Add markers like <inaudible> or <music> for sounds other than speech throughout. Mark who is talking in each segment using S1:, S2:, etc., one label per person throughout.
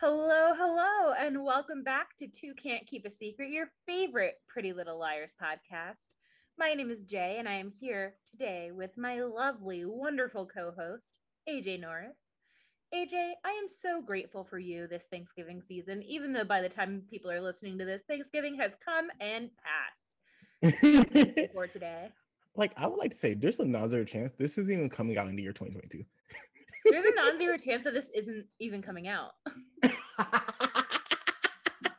S1: Hello, hello, and welcome back to Two Can't Keep a Secret, your favorite Pretty Little Liars podcast. My name is Jay, and I am here today with my lovely, wonderful co host, AJ Norris. AJ, I am so grateful for you this Thanksgiving season, even though by the time people are listening to this, Thanksgiving has come and passed for <laughs> today.
S2: Like, I would like to say there's a non zero chance this isn't even coming out in the year 2022.
S1: There's a non zero chance that this isn't even coming out. <laughs>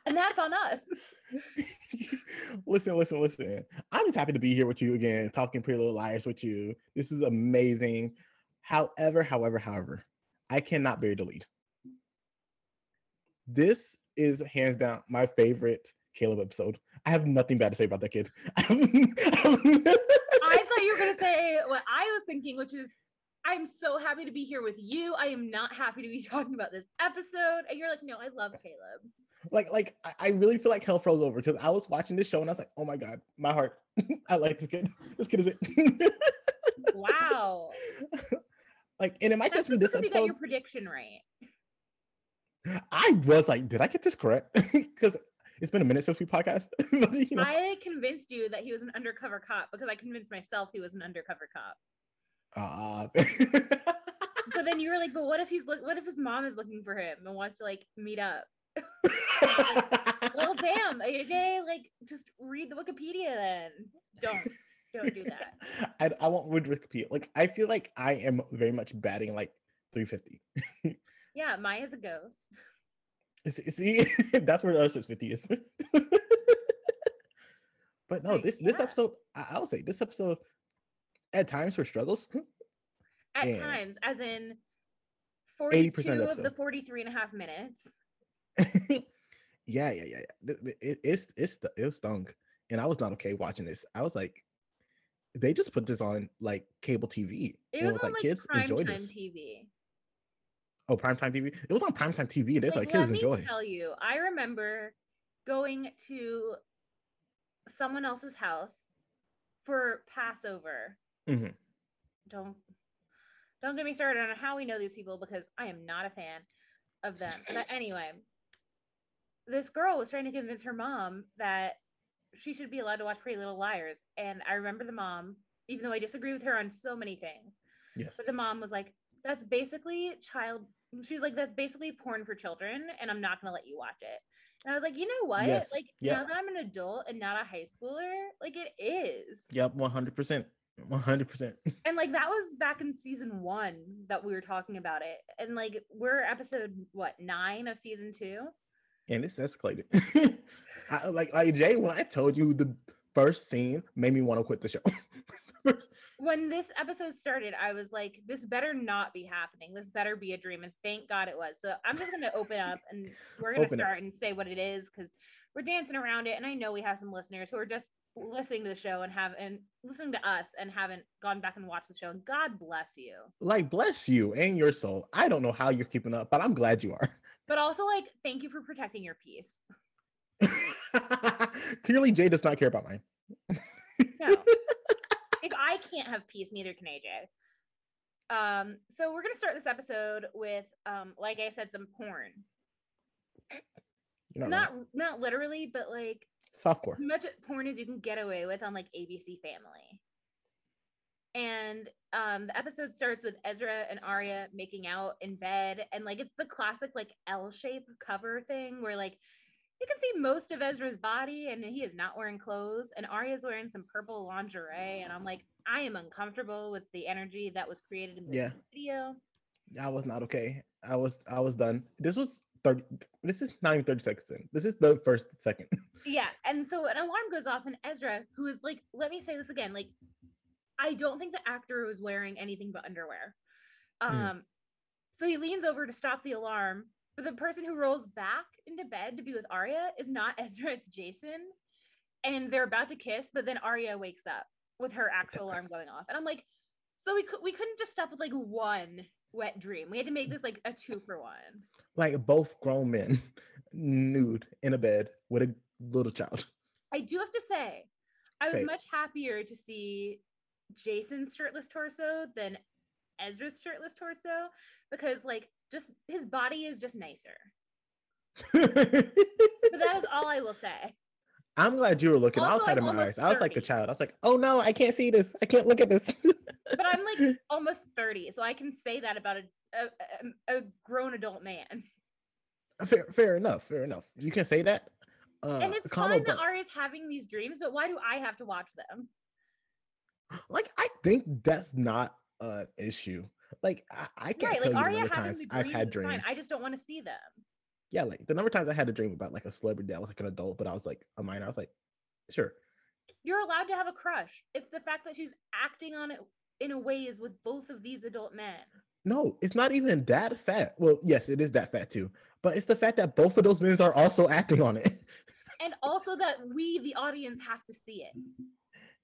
S1: and that's on us. <laughs>
S2: listen, listen, listen. I'm just happy to be here with you again, talking Pretty Little Liars with you. This is amazing. However, however, however, I cannot bear the lead. This is hands down my favorite Caleb episode. I have nothing bad to say about that kid. <laughs>
S1: I thought you were going to say what I was thinking, which is I'm so happy to be here with you. I am not happy to be <laughs> talking about this episode. And you're like, no, I love Caleb.
S2: Like, like I really feel like hell froze over because I was watching this show and I was like, oh my god, my heart. <laughs> I like this kid. <laughs> This kid is it.
S1: wow. <laughs>
S2: like, and it might That's just be this episode.
S1: your prediction right.
S2: I was like, did I get this correct? Because it's been a minute since we podcast.
S1: you know? I convinced you that he was an undercover cop because I convinced myself he was an undercover cop. Uh, but then you were like, but what if he's look what if his mom is looking for him and wants to like meet up? <laughs> well, damn, AJ, like just read the Wikipedia then. Don't don't do that. <laughs>
S2: I, I won't read Wikipedia. Like I feel like I am very much batting like 350. <laughs>
S1: yeah, Maya's a ghost.
S2: See, that's where Ursa's 50 is. but no, this this episode, I, I would say this episode at times for struggles.
S1: Hmm, at times, as in 42 of, of the 43 and a half minutes. <laughs>
S2: yeah, yeah, yeah, yeah. It, it, it's it's it was stung, and I was not okay watching this. I was like, they just put this on like cable TV.
S1: It was, was on, like, kids enjoy this. TV.
S2: Oh, primetime TV. It was on primetime TV. It is like, like kids enjoy. Let me
S1: tell you, I remember going to someone else's house for Passover Mm-hmm. Don't don't get me started on how we know these people because I am not a fan of them. But anyway, this girl was trying to convince her mom that she should be allowed to watch Pretty Little Liars. And I remember the mom, even though I disagree with her on so many things, yes. but the mom was like, that's basically child. She's like, that's basically porn for children, and I'm not going to let you watch it. And I was like, you know what? Yes. Like, yep. now that I'm an adult and not a high schooler, like, it is.
S2: Yep, 100%. 100%. <laughs>
S1: And like that was back in season one that we were talking about it. And like we're episode what nine of season two.
S2: And it's escalated. <laughs> I, like like Jay, when I told you the first scene made me want to quit the show. <laughs>
S1: when this episode started, I was like, this better not be happening. This better be a dream. And thank God it was. So I'm just gonna open up and we're gonna open start up. and say what it is because we're dancing around it. And I know we have some listeners who are just listening to the show and have and listening to us and haven't gone back and watched the show. And God bless you.
S2: Like bless you and your soul. I don't know how you're keeping up, but I'm glad you are.
S1: But also like thank you for protecting your peace. <laughs>
S2: Clearly Jay does not care about mine.
S1: no. <laughs> If I can't have peace, neither can AJ. Um, so we're gonna start this episode with um, like I said, some porn. Not not, not literally, but like
S2: softcore.
S1: As much porn as you can get away with on like ABC Family. And um, the episode starts with Ezra and Aria making out in bed, and like it's the classic like L-shape cover thing where like you can see most of Ezra's body and he is not wearing clothes, and Aria's wearing some purple lingerie, and I'm like, I am uncomfortable with the energy that was created in this yeah. video.
S2: I was not okay. I was I was done. This was 30 this is not even 30 seconds in. This is the first second. <laughs>
S1: Yeah. And so an alarm goes off, and Ezra, who is like, let me say this again, like, I don't think the actor was wearing anything but underwear. Hmm. Um, mm. so he leans over to stop the alarm, but the person who rolls back into bed to be with Aria is not <laughs> Ezra, it's Jason. And they're about to kiss, but then Aria wakes up, with her actual alarm going off. And I'm like, so we could we couldn't just stop with like one wet dream. We had to make this like a two for one.
S2: Like both grown men <laughs> nude in a bed with a little child.
S1: I do have to say, I was say much happier to see Jason's shirtless torso than Ezra's shirtless torso because like just his body is just nicer. <laughs> but that is all I will say.
S2: I'm glad you were looking. Also, I was hiding my eyes. 30. I was like a child. I was like, oh no, I can't see this. I can't look at this. <laughs>
S1: but I'm like almost 30, so I can say that about a a, a grown adult man.
S2: Fair, fair enough. Fair enough. You can say that.
S1: Uh, and it's fine that Aria's having these dreams, but why do I have to watch them?
S2: Like, I think that's not an issue. Like, I, I can't right, tell like, you the number of times I've had dreams.
S1: I just don't want to see them
S2: yeah, like the number of times I had a dream about like a celebrity that was like an adult, but I was like a minor. I was like, sure.
S1: You're allowed to have a crush. It's the fact that she's acting on it in a way is with both of these adult men.
S2: No, it's not even that fat. Well, yes, it is that fat too. But it's the fact that both of those men are also acting on it.
S1: and also that we, the audience, have to see it.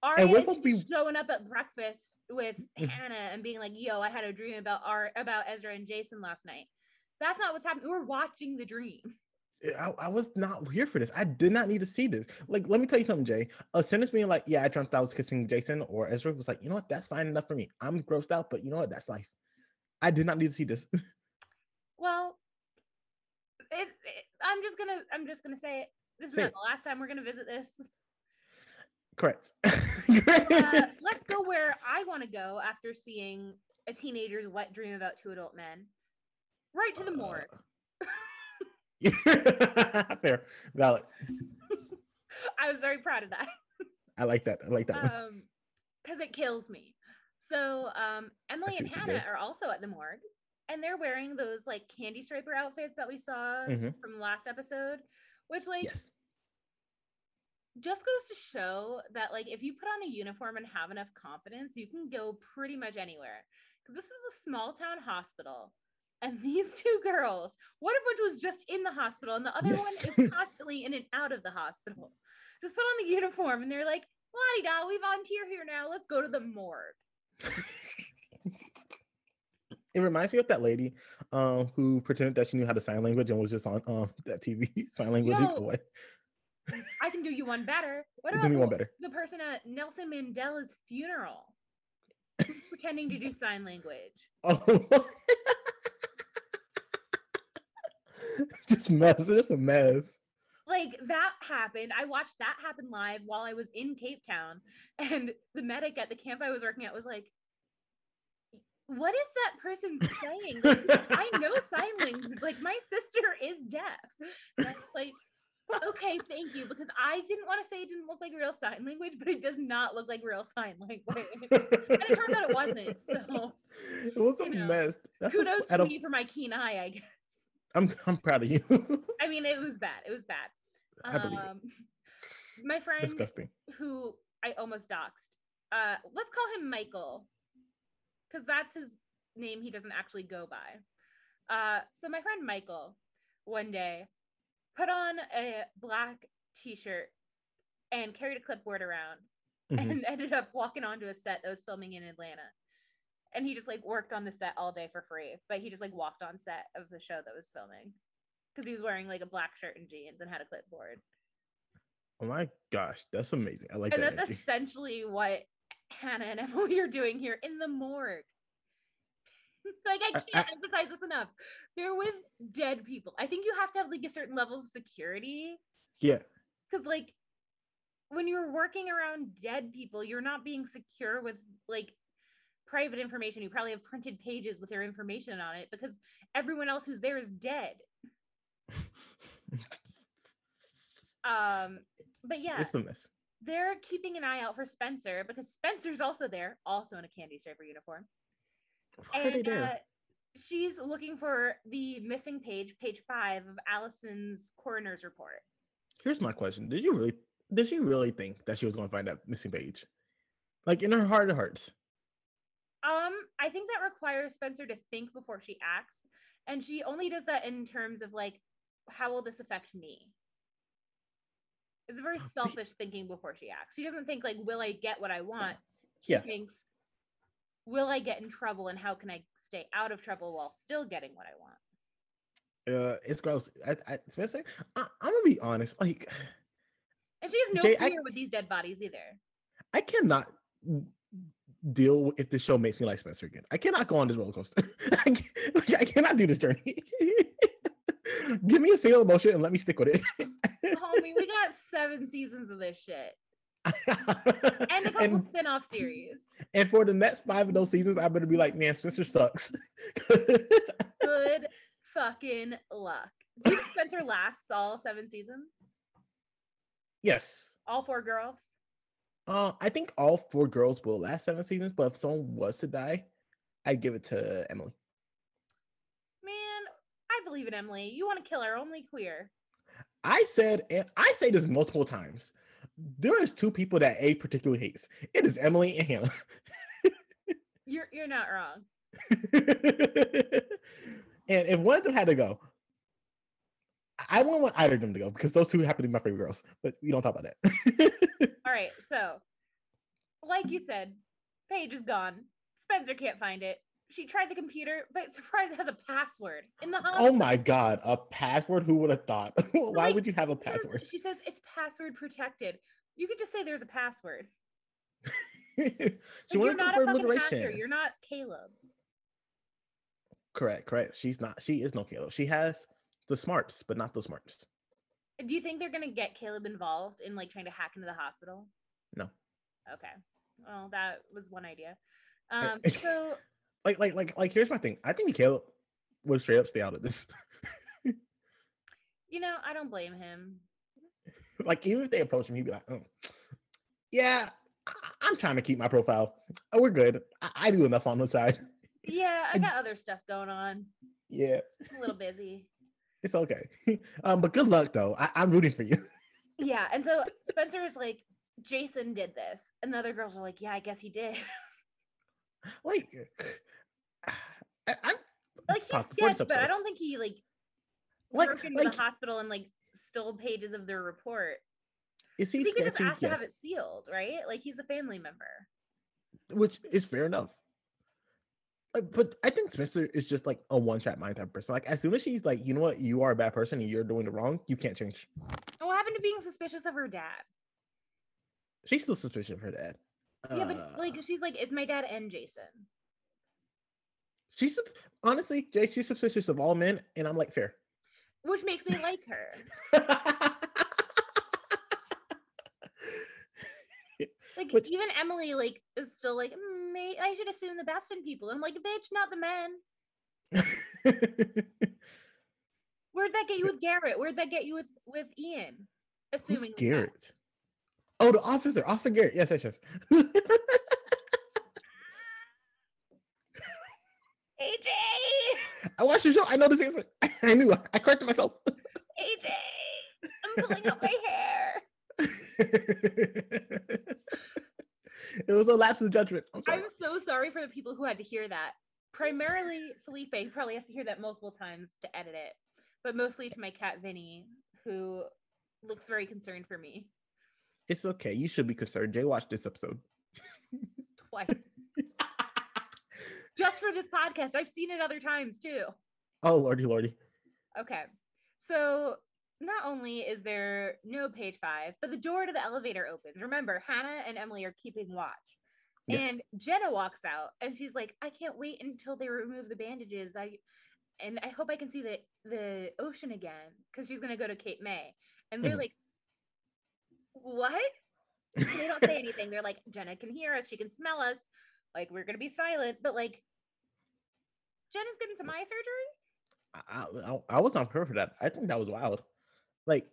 S1: Aria and we're supposed to be showing up at breakfast with. Hannah and being like, "Yo, I had a dream about our about Ezra and Jason last night." That's not what's happening. We're watching the dream.
S2: I, I, was not here for this. I did not need to see this. Like, let me tell you something, Jay. As soon as being like, yeah, I dreamt I was kissing Jason or Ezra was like, you know what, that's fine enough for me. I'm grossed out, but you know what, that's life. I did not need to see this. <laughs>
S1: well, it, it, I'm just gonna, I'm just gonna say it. This is say not it. the last time we're gonna visit this.
S2: Correct. <laughs>
S1: uh, let's go where I want to go after seeing a teenager's wet dream about two adult men right to the morgue.
S2: Uh, <laughs> fair, valid. <laughs>
S1: I was very proud of that.
S2: I like that. I like that.
S1: Um, because it kills me. So, um, Emily and Hannah are also at the morgue, and they're wearing those like candy striper outfits that we saw mm-hmm. from the last episode, which like yes. Just goes to show that like if you put on a uniform and have enough confidence, you can go pretty much anywhere. Because this is a small town hospital and <laughs> these two girls, one of which was just in the hospital, and the other yes. one is <laughs> constantly in and out of the hospital, just put on the uniform and they're like, "Lottie da, we volunteer here now. Let's go to the morgue."
S2: it reminds me of that lady um, who pretended that she knew how to sign language and was just on um, that TV <laughs> sign language boy.
S1: I can do you one better. What about one better. the person at Nelson Mandela's funeral pretending to do sign language? <laughs> Oh. <laughs>
S2: just mess. Just a mess.
S1: Like that happened. I watched that happen live while I was in Cape Town, and the medic at the camp I was working at was like, "What is that person saying? Like, I know sign <laughs> language. Like my sister is deaf." Was like, okay, thank you. Because I didn't want to say it didn't look like real sign language, but it does not look like real sign <laughs> language. and it turns out it wasn't. So <laughs>
S2: it was a know, mess.
S1: That's kudos a, to me for my keen eye, I guess.
S2: I'm I'm proud of you.
S1: I mean, it was bad. It was bad. Um. My friend,
S2: disgusting,
S1: who I almost doxed. Uh, let's call him Michael, because that's his name. He doesn't actually go by. Uh, so my friend Michael, one day, put on a black T-shirt and carried a clipboard around, mm-hmm. and <laughs> ended up walking onto a set that was filming in Atlanta and he just like worked on the set all day for free but he just like walked on set of the show that was filming because he was wearing like a black shirt and jeans and had a clipboard
S2: oh my gosh that's amazing i like
S1: and
S2: that
S1: that's energy. essentially what hannah and emily are doing here in the morgue <laughs> like i can't I, emphasize this enough they're with dead people i think you have to have like a certain level of security
S2: yeah
S1: because like when you're working around dead people you're not being secure with like private information. You probably have printed pages with their information on it because everyone else who's there is dead. <laughs> um, but yeah,
S2: it's a mess.
S1: They're keeping an eye out for Spencer because Spencer's also there, also in a candy striper uniform. And, are they there? Uh, she's looking for the missing page, page five of Alison's coroner's report.
S2: Here's my question: Did you really, did she really think that she was going to find that missing page? Like in her heart of hearts,
S1: um, I think that requires Spencer to think before she acts. And she only does that in terms of like, how will this affect me? It's a very selfish thinking before she acts. She doesn't think like, will I get what I want? She yeah. thinks, will I get in trouble and how can I stay out of trouble while still getting what I
S2: want? Uh, it's gross. I, I Spencer, I, am gonna be honest. Like,
S1: and she has no Jay, fear I, with these dead bodies either.
S2: I cannot deal with if the show makes me like Spencer again. I cannot go on this roller coaster. <laughs> I, I cannot do this journey. <laughs> Give me a single emotion and let me stick with it.
S1: Homie, we got seven seasons of this shit. And a couple <laughs> and, spin-off series.
S2: And for the next five of those seasons, I better be like, man, Spencer sucks. <laughs>
S1: Good fucking luck. Do you think Spencer lasts all seven seasons?
S2: Yes.
S1: All four girls?
S2: Uh, I think all four girls will last seven seasons, but if someone was to die, I'd give it to Emily.
S1: Man, I believe in Emily. You want to kill her, only queer.
S2: I said, and I say this multiple times. There is two people that A particularly hates. It is Emily and Hannah. <laughs>
S1: you're you're not wrong.
S2: and if one of them had to go, I wouldn't want either of them to go because those two happen to be my favorite girls. But we don't talk about
S1: that. <laughs> All right, so like you said, page is gone. Spencer can't find it. She tried the computer, but <laughs> surprise, it has a password in the
S2: hospital. Oh my god, a password? Who would have thought? <laughs> Why like, would you have a password?
S1: She says it's password protected. You could just say there's a password. <laughs>
S2: she like, wanted to for
S1: alliteration. You're not Caleb.
S2: Correct, correct. She's not. She is no Caleb. She has the smarts, but not the smartest.
S1: Do you think they're gonna get Caleb involved in like trying to hack into the hospital?
S2: No.
S1: Okay. Well, that was one idea. Um, so
S2: like, like, like, like, here's my thing. I think Caleb would straight up stay out of this.
S1: you know, I don't blame him. <laughs>
S2: Like, even if they approach him, he'd be like, oh, "Yeah, I- am trying to keep my profile. Oh, we're good. I, I do enough on the side."
S1: Yeah, I got other stuff going on.
S2: Yeah,
S1: a little busy.
S2: It's okay. <laughs> Um, but good luck though. I- I'm rooting for you. <laughs>
S1: Yeah, and so Spencer is like, Jason did this, and the other girls are like, yeah, I guess he did.
S2: Like, I, I
S1: like he's sketch, but I don't think he like like broke into like, the hospital and like stole pages of their report.
S2: Is he?
S1: He could just ask yes. to have it sealed, right? Like he's a family member,
S2: which is fair enough. But I think Spencer is just like a one trap mind type person. Like as soon as she's like, you know what, you are a bad person and you're doing the wrong, you can't change.
S1: what happened to being suspicious of her dad?
S2: She's still suspicious of her dad.
S1: Yeah, but uh, like she's like, it's my dad and Jason.
S2: She's honestly, Jay, she's suspicious of all men, and I'm like, fair.
S1: Which makes me like her. <laughs> like Which, even Emily, like, is still like, mm, I should assume the best in people. I'm like, bitch, not the men. <laughs> Where'd that get you with Garrett? Where'd that get you with with Ian?
S2: Assuming Who's Garrett. Oh, the officer, Officer Garrett. Yes, yes, yes. <laughs>
S1: AJ.
S2: I watched the show. I know this <laughs> answer. I knew. I corrected myself. <laughs>
S1: AJ, I'm pulling out my hair. <laughs>
S2: it was a lapse of judgment.
S1: I'm, I'm, so sorry for the people who had to hear that. Primarily, Felipe probably has to hear that multiple times to edit it, but mostly to my cat Vinny, who looks very concerned for me.
S2: It's okay. You should be concerned. Jay watched this episode.
S1: Twice. Just for this podcast. I've seen it other times too.
S2: Oh lordy lordy.
S1: Okay. So not only is there no page five, but the door to the elevator opens. Remember, Hannah and Emily are keeping watch. Yes. And Jenna walks out and she's like, I can't wait until they remove the bandages. I and I hope I can see the the ocean again because she's gonna go to Cape May. And they're mm-hmm. like, what? they don't say anything. They're like, Jenna can hear us. She can smell us. Like, we're to be silent. But, like, Jenna's getting some eye
S2: surgery? I, I, I was on her for that. I think that was wild. Like,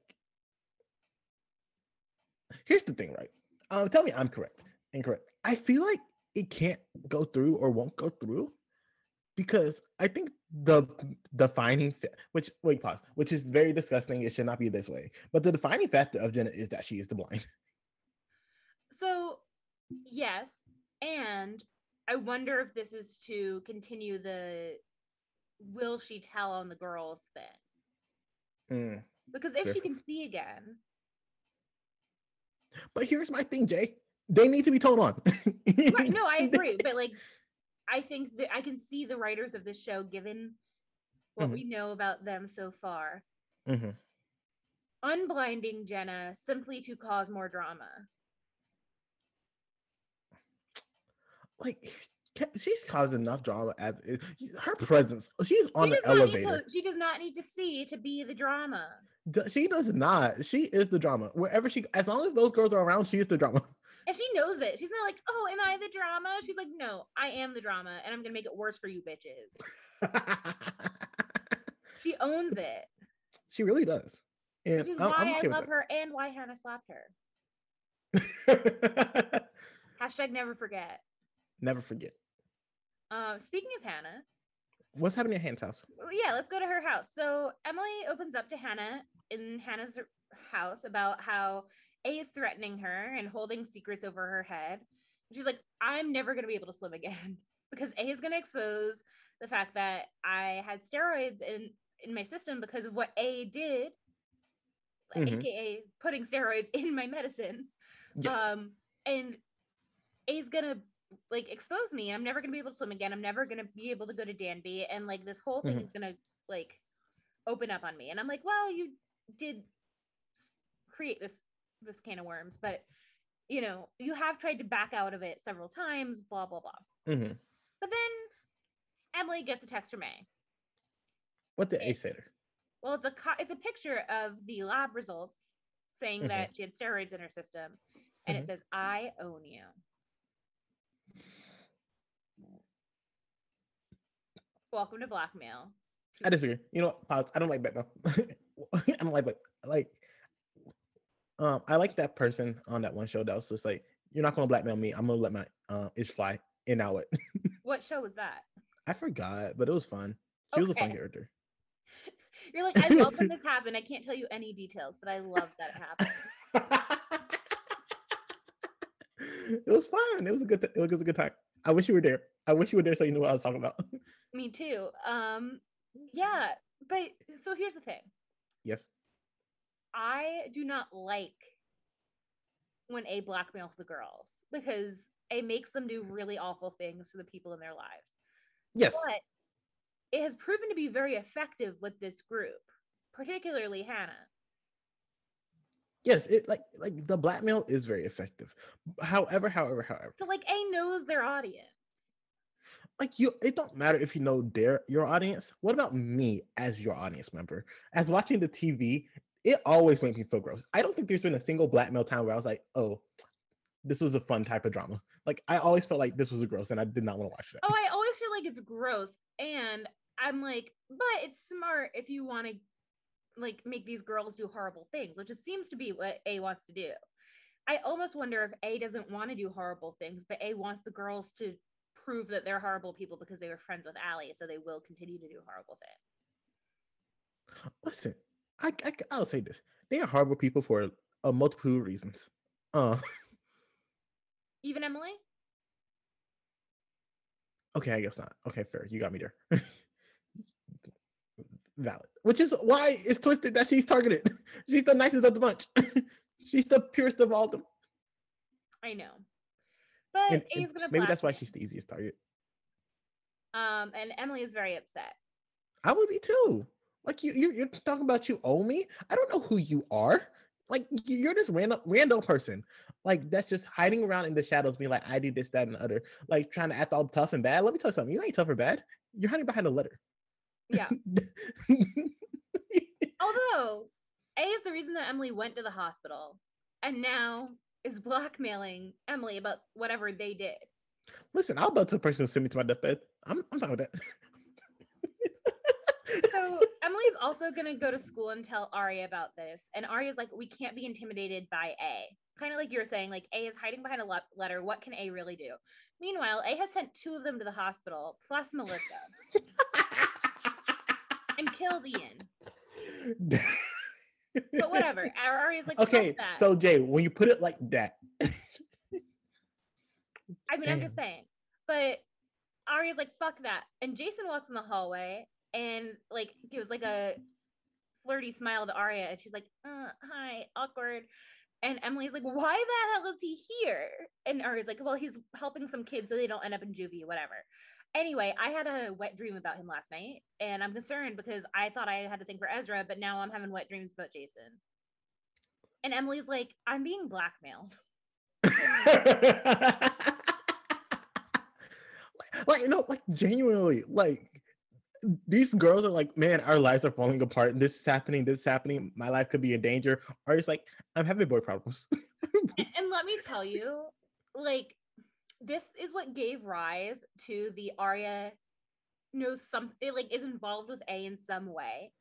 S2: here's the thing, right? Um, tell me I'm correct. Incorrect. I feel like it can't go through or won't go through because I think the defining which wait pause which is very disgusting it should not be this way but the defining factor of jenna is that she is the blind
S1: so yes and i wonder if this is to continue the will she tell on the girls thing
S2: mm,
S1: because if different. she can see again
S2: But here's my thing, Jay. They need to be told on.
S1: right, no, I <laughs> agree. But like I think that I can see the writers of this show, given what mm-hmm. we know about them so far, mm-hmm. unblinding Jenna simply to cause more drama.
S2: Like she's caused enough drama as eh, her presence. She's on she the elevator.
S1: To, she does not need to see to be the drama.
S2: She does not. She is the drama. Wherever she, as long as those girls are around, she is the drama. <laughs>
S1: And she knows it. She's not like, oh, am I the drama? She's like, no, I am the drama, and I'm gonna make it worse for you bitches. <laughs> she owns it.
S2: She really does.
S1: And Which is I'm, why I'm I love her and why Hannah slapped her. <laughs> Hashtag never forget.
S2: Never forget.
S1: Um, speaking of Hannah,
S2: what's happening at Hannah's house?
S1: Yeah, let's go to her house. So Emily opens up to Hannah in Hannah's house about how A is threatening her and holding secrets over her head. She's like, I'm never going to be able to swim again <laughs> because A is going to expose the fact that I had steroids in in my system because of what A did, mm-hmm. aka putting steroids in my medicine. Yes. Um, and A is gonna like expose me. I'm never gonna be able to swim again. I'm never gonna be able to go to Danby, and like this whole thing mm-hmm. is gonna like open up on me. And I'm like, well, you did create this this can of worms, but you know, you have tried to back out of it several times. Blah blah blah. Mm-hmm. But then Emily gets a text from A.
S2: What the A say to
S1: Well, it's a co- it's a picture of the lab results saying mm-hmm. that she had steroids in her system, and mm-hmm. it says, "I own you." Welcome to blackmail.
S2: I disagree. You know, pause. I don't like that. <laughs> I don't like, but like, um, I like that person on that one show that was just like, "You're not gonna blackmail me. I'm gonna let my uh ish fly." And now what? <laughs>
S1: what show was that?
S2: I forgot, but it was fun. She okay. was a fun character. <laughs>
S1: You're like, I love when this happened. I can't tell you any details, but I love that it happened.
S2: it was fun. It was a good. Th- it was a good time. I wish you were there. I wish you were there so you knew what I was talking about. <laughs>
S1: Me too. Um, yeah, but so here's the thing.
S2: Yes.
S1: I do not like when A blackmails the girls because A makes them do really awful things to the people in their lives.
S2: Yes.
S1: But it has proven to be very effective with this group, particularly Hannah.
S2: Yes, it like like the blackmail is very effective. However, however, however.
S1: So like A knows their audience.
S2: Like you, it don't matter if you know their your audience. What about me as your audience member? As watching the TV, it always makes me feel gross. I don't think there's been a single blackmail time where I was like, oh, this was a fun type of drama. Like I always felt like this was a gross, and I did not want to watch that.
S1: Oh, I always feel like it's gross, and I'm like, but it's smart if you want to like make these girls do horrible things, which just seems to be what A wants to do. I almost wonder if A doesn't want to do horrible things, but A wants the girls to prove that they're horrible people because they were friends with Allie, so they will continue to do horrible things.
S2: Listen, I, I I'll say this: they are horrible people for a multiple reasons. Uh, <laughs>
S1: even Emily.
S2: Okay, I guess not. Okay, fair. You got me there. <laughs> valid. Which is why it's twisted that she's targeted. <laughs> she's the nicest of the bunch. <laughs> she's the purest of all of them.
S1: I know. But and, A's gonna
S2: maybe that's why she's the easiest target.
S1: Um, and Emily is very upset.
S2: I would be too. Like you, you're, you're talking about you owe me. I don't know who you are. Like you're this random random person. Like that's just hiding around in the shadows, being like, I did this, that, and the other. Like trying to act all tough and bad. Let me tell you something. You ain't tough or bad. You're hiding behind a letter.
S1: Yeah. <laughs> Although A is the reason that Emily went to the hospital and now is blackmailing Emily about whatever they did.
S2: Listen, I'll bet to a person who sent me to my deathbed. I'm I'm fine with that.
S1: so <laughs> Emily's also gonna go to school and tell Aria about this, and Aria's like, "We can't be intimidated by A." Kind of like you were saying, like A is hiding behind a le- letter. What can A really do? Meanwhile, A has sent two of them to the hospital, plus Melissa <laughs> and killed Ian. <laughs> but whatever. Aria's like,
S2: okay. So Jay, when you put it like that, <laughs>
S1: I mean, Damn. I'm just saying. But Aria's like, fuck that. And Jason walks in the hallway and like gives like a flirty smile to Aria, and she's like, uh, hi, awkward. And Emily's like, why the hell is he here? And Aria's like, well, he's helping some kids so they don't end up in juvie, whatever. Anyway, I had a wet dream about him last night, and I'm concerned because I thought I had to think for Ezra, but now I'm having wet dreams about Jason. And Emily's like, I'm being blackmailed. <laughs>
S2: like, know, like genuinely, like these girls are like, man, our lives are falling apart. This is happening. This is happening. My life could be in danger. Or it's like, I'm having boy problems.
S1: and, and let me tell you, like, this is what gave rise to the Aria knows something, like, is involved with A in some way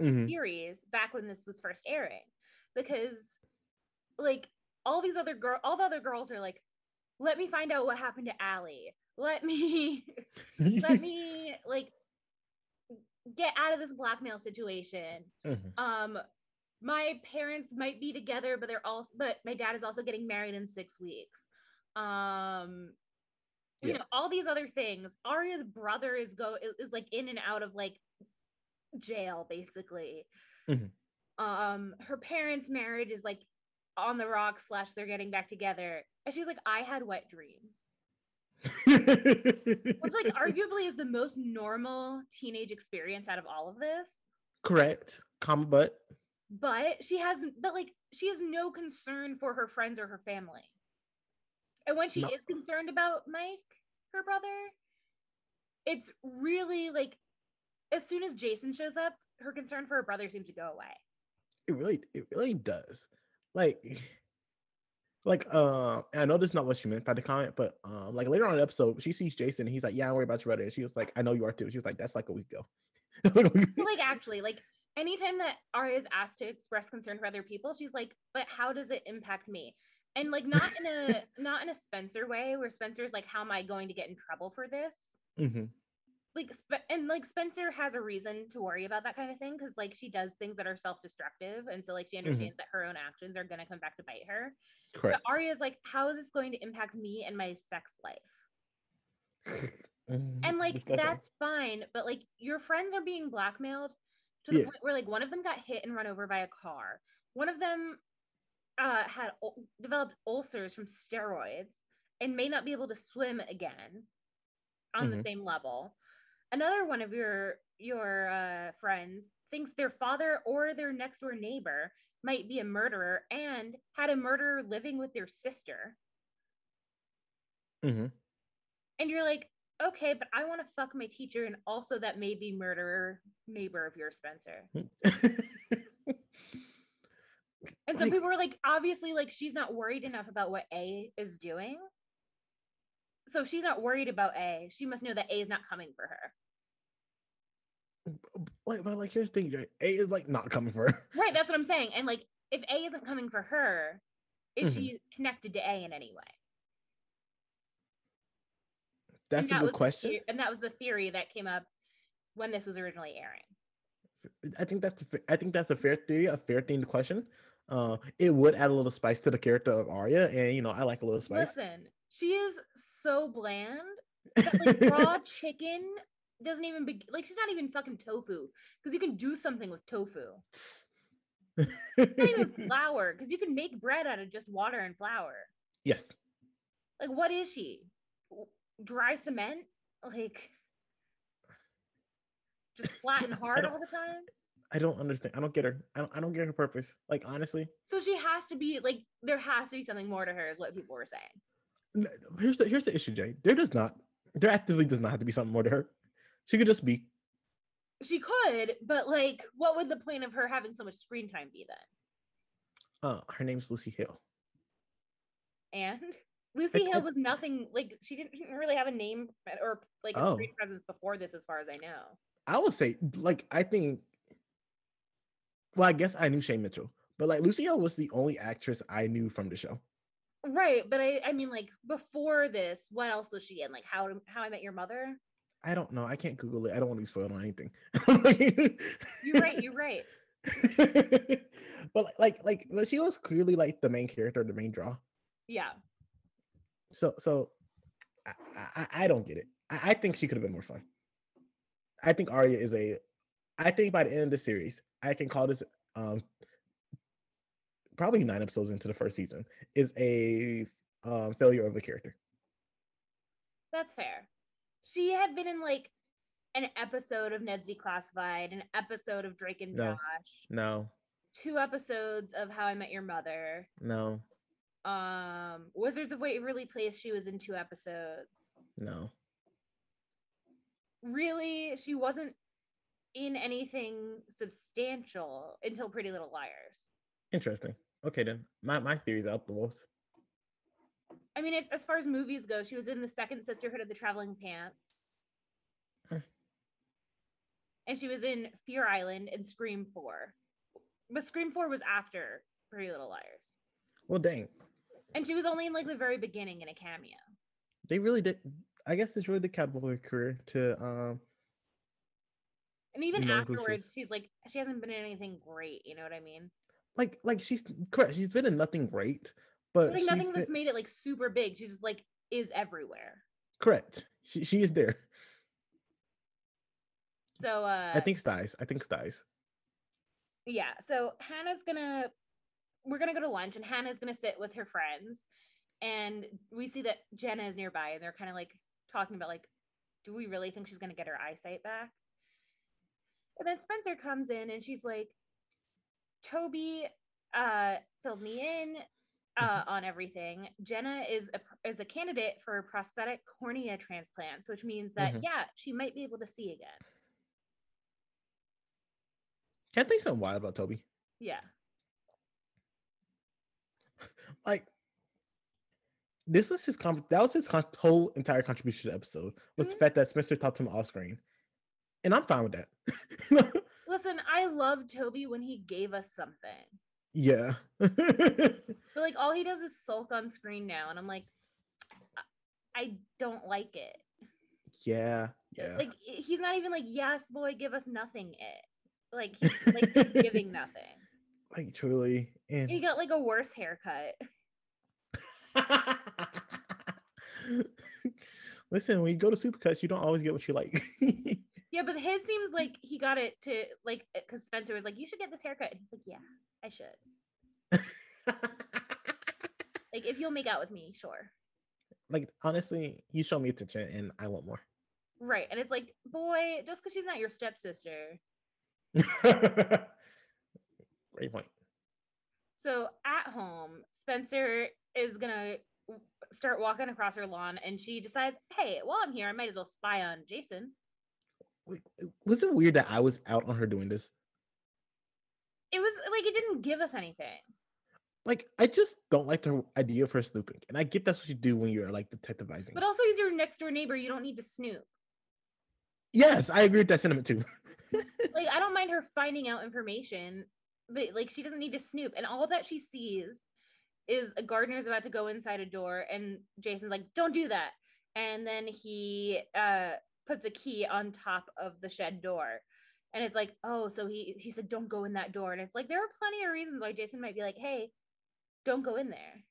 S1: mm-hmm. series back when this was first airing. Because, like, all these other girl, all the other girls are like, let me find out what happened to Allie. Let me, <laughs> let me, <laughs> like, get out of this blackmail situation. Mm-hmm. Um, my parents might be together, but they're also, but my dad is also getting married in six weeks. Um, you yeah. know, all these other things. Aria's brother is go is like in and out of like jail, basically. Mm-hmm. Um, her parents' marriage is like on the rocks slash they're getting back together. And she's like, I had wet dreams. Which like <laughs> arguably is the most normal teenage experience out of all of this.
S2: Correct. Comma but.
S1: But she has but like she has no concern for her friends or her family. And when she no. is concerned about Mike, her brother, it's really like as soon as Jason shows up, her concern for her brother seems to go away.
S2: It really it really does. Like <sighs> like uh I know this is not what she meant by the comment, but um like later on in the episode, she sees Jason and he's like, Yeah, I'm worried about your brother. And she was like, I know you are too. She was like, That's like a week ago. <laughs>
S1: like actually, like anytime that Aria is asked to express concern for other people, she's like, But how does it impact me? And like not in a <laughs> not in a Spencer way where Spencer's like, How am I going to get in trouble for this? Mm-hmm like and like Spencer has a reason to worry about that kind of thing because like she does things that are self-destructive and so like she mm-hmm. understands mm-hmm. that her own actions are going to come back to bite her. Correct. But Aria is like, how is this going to impact me and my sex life? <laughs> and like that's fine, but like your friends are being blackmailed to the yeah. point where like one of them got hit and run over by a car. One of them uh, had developed ulcers from steroids and may not be able to swim again on mm-hmm. the same level another one of your your uh, friends thinks their father or their next door neighbor might be a murderer and had a murderer living with their sister. Mm-hmm. And you're like, okay, but I want to fuck my teacher and also that may be murderer neighbor of yours, Spencer. <laughs> and some people were like, obviously, like she's not worried enough about what A is doing. So she's not worried about A. She must know that A is not coming for her
S2: like, but like here's the thing, Jay. A is like not coming for her.
S1: Right, that's what I'm saying. And like if A isn't coming for her, is mm-hmm. she connected to A in any way?
S2: That's a good question.
S1: The, and that was the theory that came up when this was originally airing.
S2: I think that's a, I think that's a fair theory, a fair thing to question. Uh, it would add a little spice to the character of Aria, and you know I like a little spice.
S1: Listen, she is so bland that like raw <laughs> chicken doesn't even be like she's not even fucking tofu because you can do something with tofu. it's not even <laughs> flour because you can make bread out of just water and flour.
S2: Yes.
S1: Like what is she? Dry cement? Like just flat and <laughs> hard all the time?
S2: I don't understand. I don't get her. I don't, I don't get her purpose. Like honestly.
S1: So she has to be like there has to be something more to her, is what people were saying.
S2: Here's the here's the issue, Jay. There does not. There actively does not have to be something more to her. She could just be.
S1: She could, but like, what would the point of her having so much screen time be then?
S2: Uh, her name's Lucy Hale.
S1: And Lucy I, Hale I, was nothing like she didn't, didn't, really have a name or like a oh. screen presence before this, as far as I know.
S2: I would say, like, I think. Well, I guess I knew Shay Mitchell, but like Lucy Hale was the only actress I knew from the show.
S1: Right, but I, I mean, like before this, what else was she in? Like How How I Met Your Mother.
S2: I don't know. I can't Google it. I don't want to be spoiled on anything. <laughs>
S1: you're right. You're right. <laughs>
S2: but like, like, but she was clearly like the main character, the main draw.
S1: Yeah.
S2: So, so I, I, I don't get it. I, I think she could have been more fun. I think Aria is a. I think by the end of the series, I can call this um probably nine episodes into the first season, is a um, failure of a character.
S1: That's fair. She had been in like an episode of Ned's Declassified, an episode of Drake and
S2: No.
S1: Josh,
S2: No,
S1: two episodes of How I Met Your Mother.
S2: no,
S1: Um, Wizards of Waverly Place, she was in two episodes.
S2: no.
S1: Really, she wasn't in anything substantial until Pretty Little Liars.
S2: Interesting. Okay then. My my theory's out the walls.
S1: I mean, it's, as far as movies go, she was in the second Sisterhood of the Traveling Pants.
S2: Hmm.
S1: And she was in Fear Island and Scream 4. But Scream 4 was after Pretty Little Liars.
S2: Well, dang,
S1: And she was only in like the very beginning in a cameo.
S2: they really did. I guess this really did catapult her career to um.
S1: And even afterwards, she's like, she hasn't been in anything great. You know what I mean?
S2: Like like she's correct. She's been in nothing great, but
S1: Like nothing
S2: been-
S1: that's made it like super big. She's just like, is everywhere.
S2: correct. She she is there.
S1: So, uh,
S2: I think Styes. I think Styes.
S1: yeah so hannah's gonna we're gonna go to lunch and hannah's gonna sit with her friends and we see that jenna is nearby and they're kind of like talking about like do we really think she's gonna get her eyesight back and then spencer comes in and she's like toby uh filled me in uh, on everything jenna is a is a candidate for prosthetic cornea transplants which means that
S2: Mhm.
S1: yeah she might be able to see again
S2: Can't think something wild about Toby.
S1: yeah <laughs>
S2: Like this was his comp- that was his con- whole entire contribution to the episode was the
S1: Mhm.
S2: fact that Spencer talked to him off screen, and I'm fine with that. <laughs>
S1: listen i love toby when he gave us something
S2: yeah. <laughs>
S1: But like all he does is sulk on screen now, and I'm like, I- don't like it.
S2: yeah. Yeah.
S1: Like he's not even like, yes, boy, give us nothing. It like he's like just <laughs> giving nothing.
S2: like truly and
S1: He got like a worse haircut.
S2: listen when you go to supercuts you don't always get what you like
S1: Yeah, but his seems like he got it to like because Spencer was like, you should get this haircut, and he's like, yeah, I should. <laughs> Like if you'll make out with me, sure.
S2: like honestly you show me attention and i want more
S1: Right, and it's like, boy, just because she's not your stepsister. <laughs>
S2: great point
S1: So at home, Spencer is gonna start walking across her lawn, and she decides, "Hey, while I'm here, I might as well spy on Jason."
S2: Was it weird that i was out on her doing this
S1: It was like it didn't give us anything.
S2: like i just don't like the idea of her snooping and i get that's what you do when you're like detectivizing
S1: But also, he's your next door neighbor. You don't need to snoop.
S2: yes i agree with that sentiment too <laughs>
S1: Like I don't mind her finding out information, but like she doesn't need to snoop. And all that she sees is a gardener's about to go inside a door, and Jason's like, "Don't do that." And then he uh puts a key on top of the shed door. And it's like, oh, so he he said don't go in that door. And it's like there are plenty of reasons why Jason might be like, hey, don't go in there.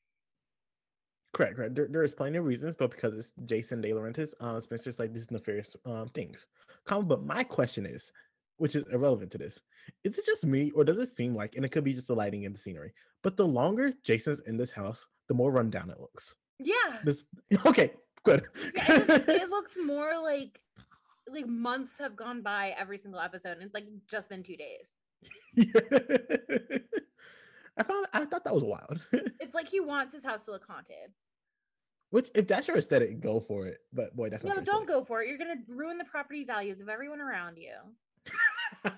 S2: correct correct there, there is plenty of reasons but because it's jason DiLaurentis uh spencer's like these nefarious um things Come, but my question is which is irrelevant to this is it just me or does it seem like and it could be just the lighting and the scenery but the longer jason's in this house the more rundown it looks
S1: Yeah.
S2: this <laughs> okay good
S1: yeah it, it looks more like like months have gone by every single episode, and it's like just been two days. <laughs>
S2: i found i thought that was wild <laughs>
S1: It's like he wants his house to look haunted.
S2: which if that's your aesthetic go for it but boy that's
S1: No, don't go for it. You're gonna ruin the property values of everyone around you. <laughs>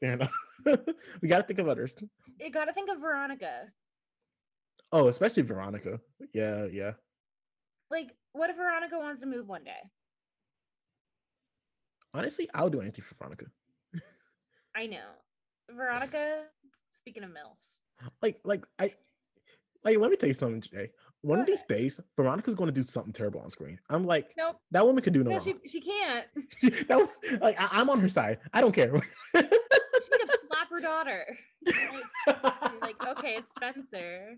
S2: fair enough we got to think of others
S1: You got to think of Veronica.
S2: oh especially veronica yeah yeah
S1: Like, what if Veronica wants to move one day?
S2: Honestly i'll do anything for veronica
S1: I know. Veronica, speaking of MILFs,
S2: like like i like let me tell you something jay one of these days veronica's going to do something terrible on screen i'm like
S1: nope.
S2: that woman could do no
S1: No,
S2: wrong
S1: she, she can't. <laughs>
S2: that like I, i'm on her side i don't care <laughs>
S1: She could have <laughs> slapped her daughter. Like, like, okay, it's Spencer.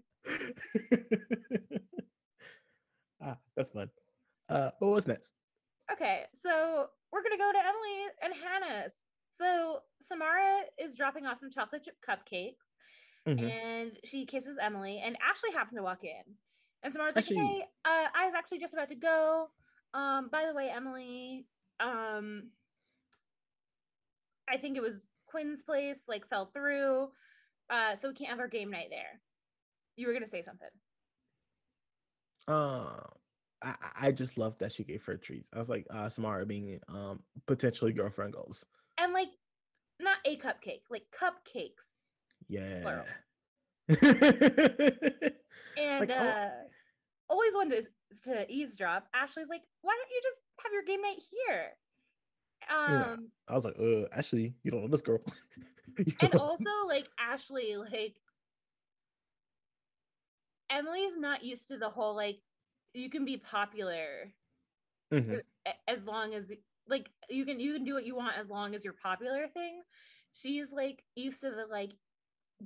S2: ah, that's fun. Uh, but what's next?
S1: Okay, so we're gonna go to Emily and Hannah's. So Samara is dropping off some chocolate chip cupcakes, mm-hmm. and she kisses Emily, and Ashley happens to walk in. And Samara's like, "Hey, uh, I was actually just about to go. Um, by the way, Emily, um, I think it was Quinn's place, like fell through. Uh, so we can't have our game night there. You were gonna say something.
S2: Uh, I, I just love that she gave her treats. I was like, uh, Samara being um potentially girlfriend goals.
S1: And like, not a cupcake, like cupcakes.
S2: Yeah. <laughs>
S1: and like, oh uh, always wanted to, to eavesdrop. Ashley's like, why don't you just have your game night here?
S2: Um, yeah. I was like, uh, Ashley, you don't know this girl. <laughs>
S1: and also, like Ashley, like Emily's not used to the whole like you can be popular mm-hmm. as long as like you can you can do what you want as long as you're popular thing. She's like used to the like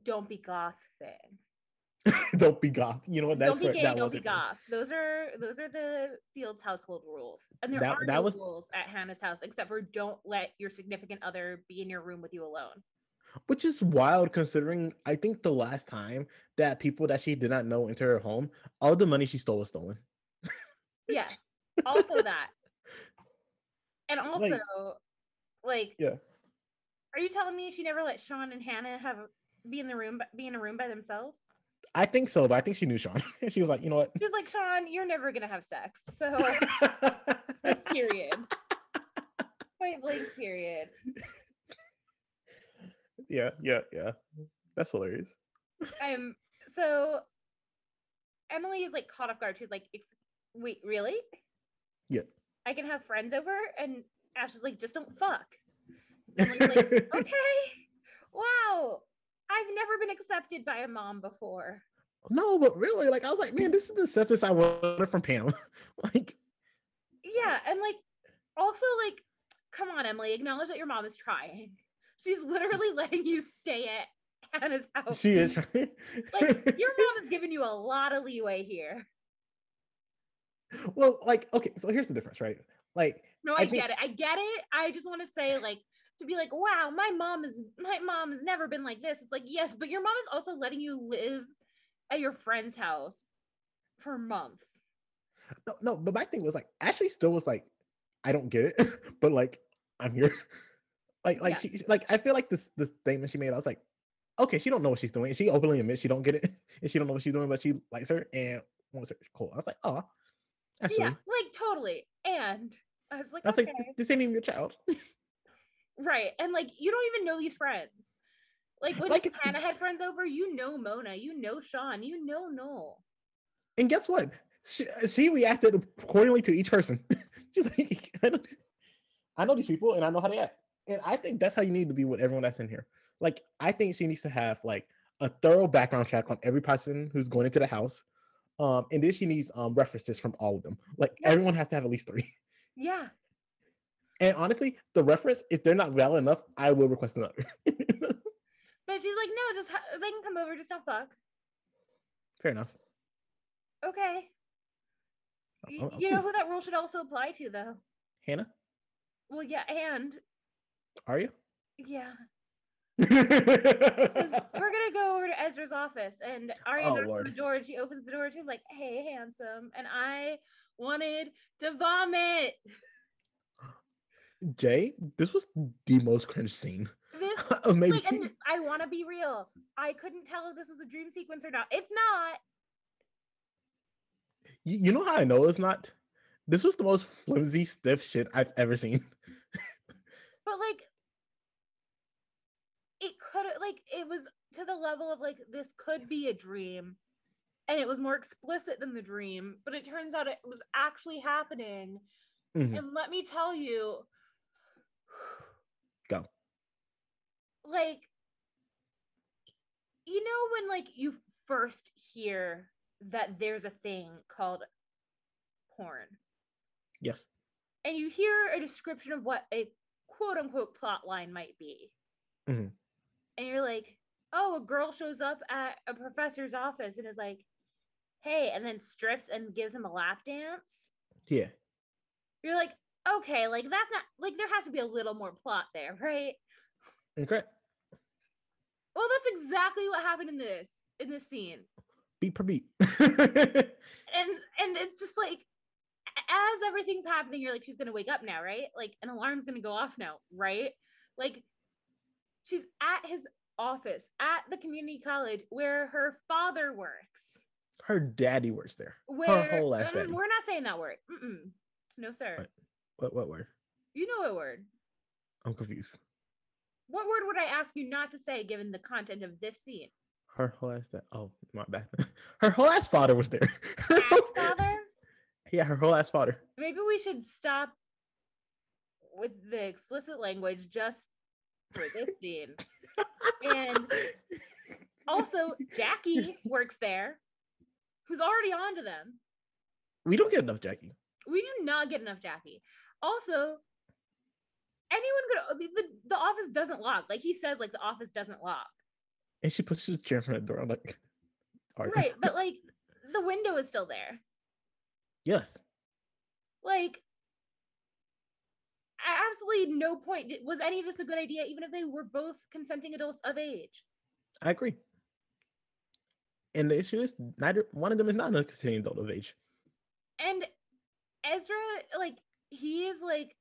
S1: don't be goth thing. <laughs>
S2: don't be goth. You know what? That's
S1: don't be gay, that don't be goth. Those are those are the Fields household rules, and there that, are that no was... rules at Hannah's house except for don't let your significant other be in your room with you alone.
S2: Which is wild considering I think the last time that people that she did not know entered her home, all the money she stole was stolen. <laughs>
S1: yes. Also that. And also like, like
S2: yeah.
S1: Are you telling me she never let Sean and Hannah have be in the room be in a room by themselves?
S2: I think so, but I think she knew Sean. <laughs> she was like, you know what?
S1: She was like, Sean, you're never gonna have sex. So <laughs> period. Point blank period.
S2: Yeah, yeah, yeah. That's hilarious.
S1: Um so Emily is like caught off guard. She's like, wait, really?
S2: Yeah.
S1: I can have friends over and Ash is like, just don't fuck. <laughs> And like, okay. Wow. I've never been accepted by a mom before.
S2: No, but really, like I was like, man, this is the acceptance I wanted from Pam. <laughs> like,
S1: yeah, and like also like, come on, Emily, acknowledge that your mom is trying. She's literally <laughs> letting you stay at Hannah's house.
S2: She is trying.
S1: like your mom is giving you a lot of leeway here.
S2: Well, like, okay, so here's the difference, right? Like,
S1: no, I, I think... get it. I get it. I just want to say, like, to be like, wow, my mom is my mom has never been like this. It's like, yes, but your mom is also letting you live at your friend's house for months.
S2: No, no, but my thing was like Ashley still was like, I don't get it, <laughs> but like I'm here. <laughs> Like, like yeah. she like I feel like this this statement she made, I was like, okay, she don't know what she's doing. She openly admits she don't get it, <laughs> and she don't know what she's doing, but she likes her and wants her. Cool. I was like, oh,
S1: actually. yeah, like totally. And I was like,
S2: I was okay. like, this, ain't even your child. <laughs>
S1: Right. And like you don't even know these friends. Like when like, Hannah had friends over, you know Mona, you know Sean, you know Noel.
S2: And guess what? She, she reacted accordingly to each person. <laughs> She's like, I know, I know these people and I know how they act. And I think that's how you need to be with everyone that's in here. Like, I think she needs to have like a thorough background check on every person who's going into the house. Um, and then she needs um references from all of them. Like yeah. everyone has to have at least three. <laughs>
S1: Yeah.
S2: And honestly, the reference, if they're not valid enough, I will request another. <laughs>
S1: but she's like, no, just ha- they can come over, just don't fuck.
S2: Fair enough.
S1: Okay. Y- you know who that rule should also apply to, though?
S2: Hannah.
S1: Well, yeah, and.
S2: Are you?
S1: Yeah. <laughs> we're gonna go over to Ezra's office, and Aria oh, knocks on the door, and she opens the door, and she's like, "Hey, handsome," and I wanted to vomit.
S2: Jay, this was the most cringe scene.
S1: This, <laughs> uh, Maybe. Like, and I want to be real. I couldn't tell if this was a dream sequence or not. It's not.
S2: You, you know how I know it's not? This was the most flimsy, stiff shit I've ever seen. <laughs>
S1: but like, could like it was to the level of like this could be a dream, and it was more explicit than the dream. But it turns out it was actually happening. Mm-hmm. And let me tell you,
S2: Go.
S1: Like, you know, when like you first hear that there's a thing called porn.
S2: Yes.
S1: And you hear a description of what a quote unquote plot line might be. Mm-hmm. And you're like, oh, a girl shows up at a professor's office and is like, hey, and then strips and gives him a lap dance.
S2: Yeah.
S1: You're like, okay, like that's not like there has to be a little more plot there, right?
S2: Okay.
S1: Well, that's exactly what happened in this in this scene.
S2: Beat per beat. <laughs>
S1: and and it's just like as everything's happening, you're like, she's gonna wake up now, right? Like an alarm's gonna go off now, right? Like she's at his office at the community college where her father works.
S2: Her daddy works there.
S1: Where,
S2: her whole ass daddy.
S1: We're not saying that word. Mm-mm. No, sir.
S2: What? what what word?
S1: You know what word.
S2: I'm confused.
S1: What word would I ask you not to say given the content of this scene?
S2: Her whole ass that oh my bad. <laughs> her whole ass father was there.
S1: Ass father? <laughs>
S2: yeah, her whole ass father.
S1: Maybe we should stop with the explicit language just for this scene. and also, Jackie works there, who's already on to them.
S2: We don't get enough Jackie.
S1: We do not get enough Jackie. Also, anyone could the, the, office doesn't lock. Like he says, like the office doesn't lock.
S2: And she puts the chair in front of the door. I'm like,
S1: right, but like the window is still there.
S2: Yes.
S1: Like, absolutely no point was any of this a good idea, even if they were both consenting adults of age.
S2: I agree. And the issue is neither one of them is not a consenting adult of age.
S1: And Ezra, like, he is like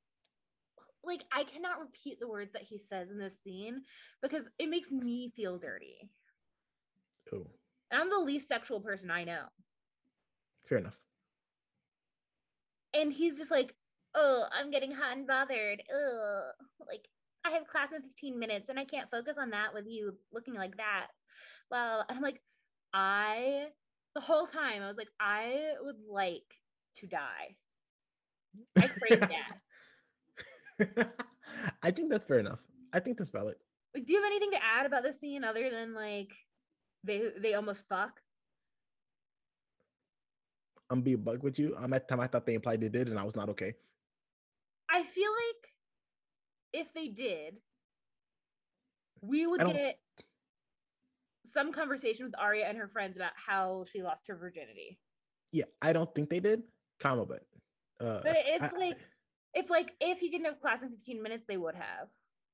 S1: like I cannot repeat the words that he says in this scene because it makes me feel dirty.
S2: Oh.
S1: And I'm the least sexual person I know.
S2: Fair enough.
S1: And he's just like, oh, I'm getting hot and bothered. Oh, like I have class in 15 minutes and I can't focus on that with you looking like that. Well, I'm like, I the whole time I was like, I would like to die. I crave <laughs>
S2: that. I think that's fair enough. I think that's valid.
S1: Like, do you have anything to add about this scene other than like they they almost fuck?
S2: I'm being bug with you. I'm at the time I thought they implied they did, and I was not okay.
S1: I feel like if they did, we would get some conversation with Aria and her friends about how she lost her virginity.
S2: Yeah, I don't think they did, comma, but
S1: uh, but it's I, like it's like if he didn't have class in 15 minutes, they would have.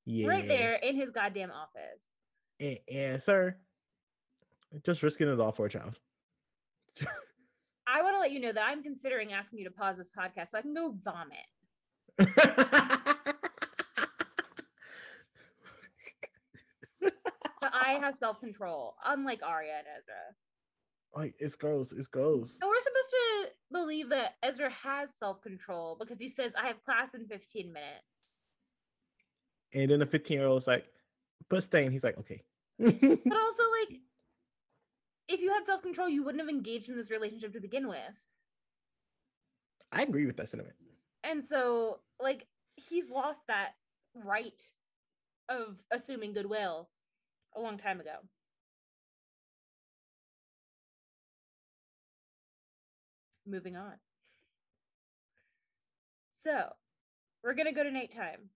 S2: Yeah.
S1: Right there in his goddamn office.
S2: And, and sir, just risking it all for a child. <laughs>
S1: I want to let you know that I'm considering asking you to pause this podcast so I can go vomit. But I have self control, unlike Aria and Ezra.
S2: Like it's gross. It's gross.
S1: And we're supposed to believe that Ezra has self control because he says, "I have class in 15 minutes."
S2: And then the 15 year old's like, "But staying." He's like, "Okay."
S1: but also, like, if you had self control, you wouldn't have engaged in this relationship to begin with.
S2: I agree with that sentiment.
S1: And so, like, he's lost that right of assuming goodwill a long time ago. Moving on. So, we're going to go to nighttime.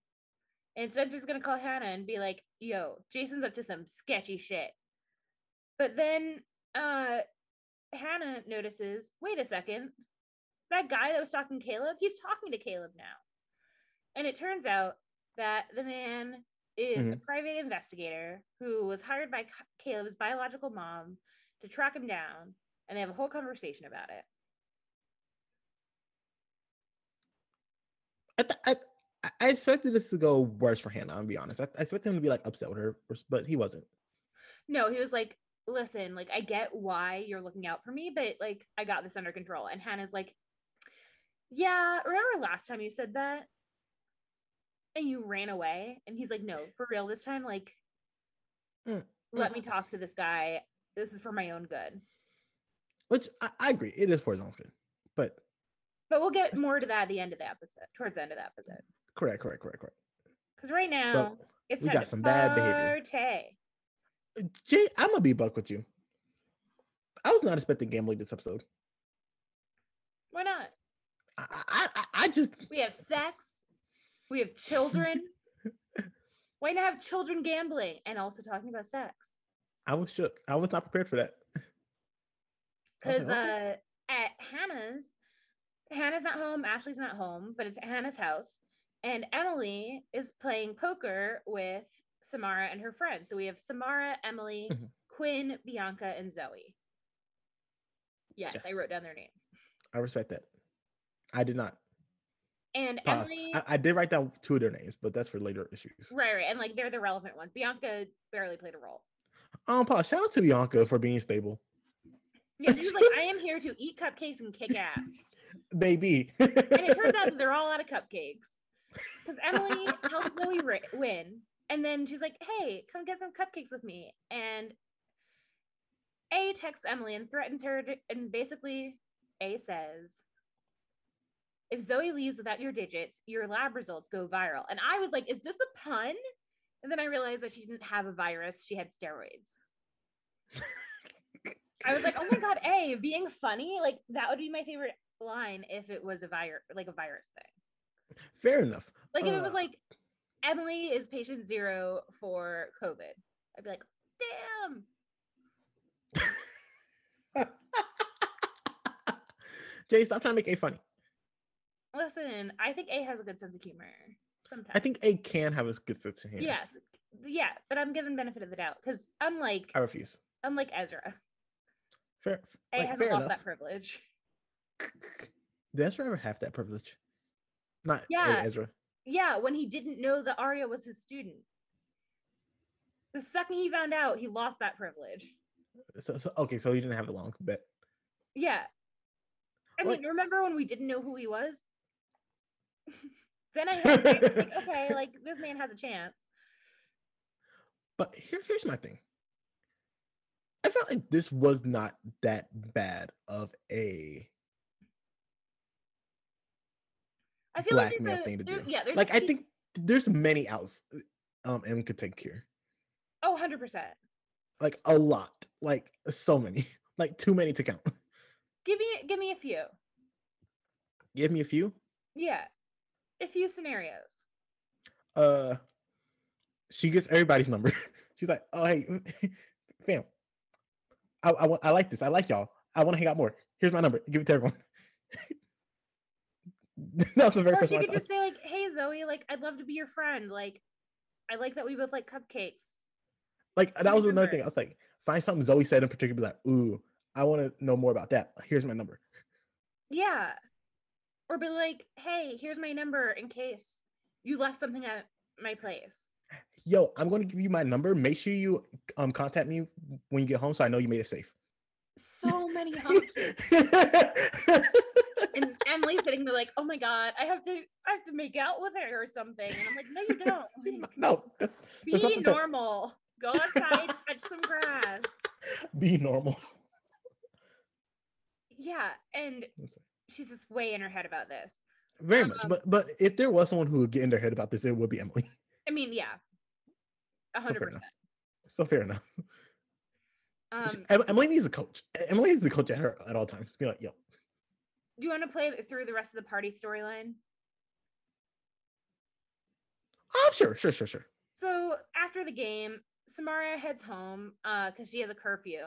S1: And Spencer's going to call Hannah and be like, yo, Jason's up to some sketchy shit. But then uh Hannah notices, wait a second, that guy that was talking to Caleb, he's talking to Caleb now. And it turns out that the man is mm-hmm. a private investigator who was hired by Caleb's biological mom to track him down, and they have a whole conversation about it.
S2: I, th- I, I expected this to go worse for Hannah. I'll be honest. I, I expected him to be like upset with her, but he wasn't.
S1: No, he was like, listen, like I get why you're looking out for me, but like I got this under control. And Hannah's like, yeah, remember last time you said that? And you ran away? And he's like, no, for real, this time, like, mm, let mm. me talk to this guy. This is for my own good.
S2: Which I, I agree, it is for his own good. But
S1: but we'll get more to that at the end of the episode, towards the end of the episode.
S2: Correct, correct, correct, correct.
S1: Because right now well, it's
S2: we got some bad behavior. Jay, I'm gonna be buck with you. I was not expecting gambling this episode.
S1: Why not?
S2: I, I, I just
S1: we have sex, we have children. <laughs> Why not have children gambling and also talking about sex?
S2: I was shook. I was not prepared for that.
S1: Because uh, at Hannah's, Hannah's not home. Ashley's not home, but it's Hannah's house, and Emily is playing poker with Samara and her friends. So we have Samara, Emily, mm-hmm. Quinn, Bianca, and Zoe. Yes, yes, I wrote down their names.
S2: I respect that. I did not.
S1: And Pause. Emily,
S2: I, I, did write down two of their names, but that's for later issues.
S1: Right, right, and like they're the relevant ones. Bianca barely played a role.
S2: Um, pause. Shout out to Bianca for being stable.
S1: Yeah, she's like, I am here to eat cupcakes and kick ass. <laughs>
S2: Baby. <laughs>
S1: and it turns out that they're all out of cupcakes because Emily helps Zoe win, and then she's like, "Hey, come get some cupcakes with me." And A texts Emily and threatens her, to, and basically A says, if Zoe leaves without your digits, your lab results go viral. And I was like, is this a pun? And then I realized that she didn't have a virus, she had steroids. I was like, oh my god, A, being funny, like that would be my favorite line if it was a virus like a virus thing.
S2: Fair enough.
S1: Like if uh, it was like Emily is patient zero for COVID. I'd be like,
S2: damn. <laughs> Jay, stop trying to make A funny.
S1: Listen, I think A has a good sense of humor. Sometimes
S2: I think A can have a good sense of humor.
S1: Yes, yeah, but I'm giving benefit of the doubt because unlike
S2: I refuse.
S1: Unlike Ezra,
S2: fair.
S1: A like, hasn't lost enough. that privilege. <laughs>
S2: Did Ezra ever have that privilege? Not
S1: yeah,
S2: a, Ezra.
S1: Yeah, when he didn't know that Aria was his student. The second he found out, he lost that privilege.
S2: So, so okay, so he didn't have it long, but
S1: yeah. I like, mean, remember when we didn't know who he was? <laughs> then I had like, <laughs> okay, like this man has a chance.
S2: But here, here's my thing. I felt like this was not that bad of a
S1: I feel blackmail like thing to do. Yeah,
S2: like I think there's many outs um M could take here.
S1: Oh, 100 percent.
S2: Like a lot. Like so many. <laughs> Like too many to count.
S1: Give me give me a few.
S2: Give me a few?
S1: Yeah a few scenarios.
S2: Uh, she gets everybody's number. <laughs> She's like, "Oh hey, <laughs> fam, I I, want I like this. I like y'all. I want to hang out more. Here's my number. Give it to everyone." <laughs>
S1: that was the very or first. She could just say like, "Hey Zoe, like I'd love to be your friend. Like, I like that we both like cupcakes."
S2: Like that was another thing. I was like, find something Zoe said in particular. Like, ooh, I want to know more about that. Here's my number.
S1: Yeah, or be like, hey, here's my number in case you left something at my place.
S2: Yo, I'm going to give you my number. Make sure you um contact me when you get home so I know you made it safe.
S1: So many <laughs> and Emily's sitting there like, oh my god, I have to I have to make out with her or something. And I'm like, no, you <laughs> don't.
S2: no.
S1: That's, that's be normal. Go outside, <laughs> touch some grass.
S2: Be normal.
S1: Yeah, and she's just way in her head about this.
S2: Very um, much. But but if there was someone who would get in their head about this, it would be Emily.
S1: I mean, yeah. hundred percent.
S2: So fair enough. Um, Emily needs a coach. Emily needs a coach at her at all times. Be like, yo.
S1: Do you want to play through the rest of the party storyline?
S2: Oh, sure, sure, sure, sure.
S1: So after the game, Samara heads home because uh, she has a curfew,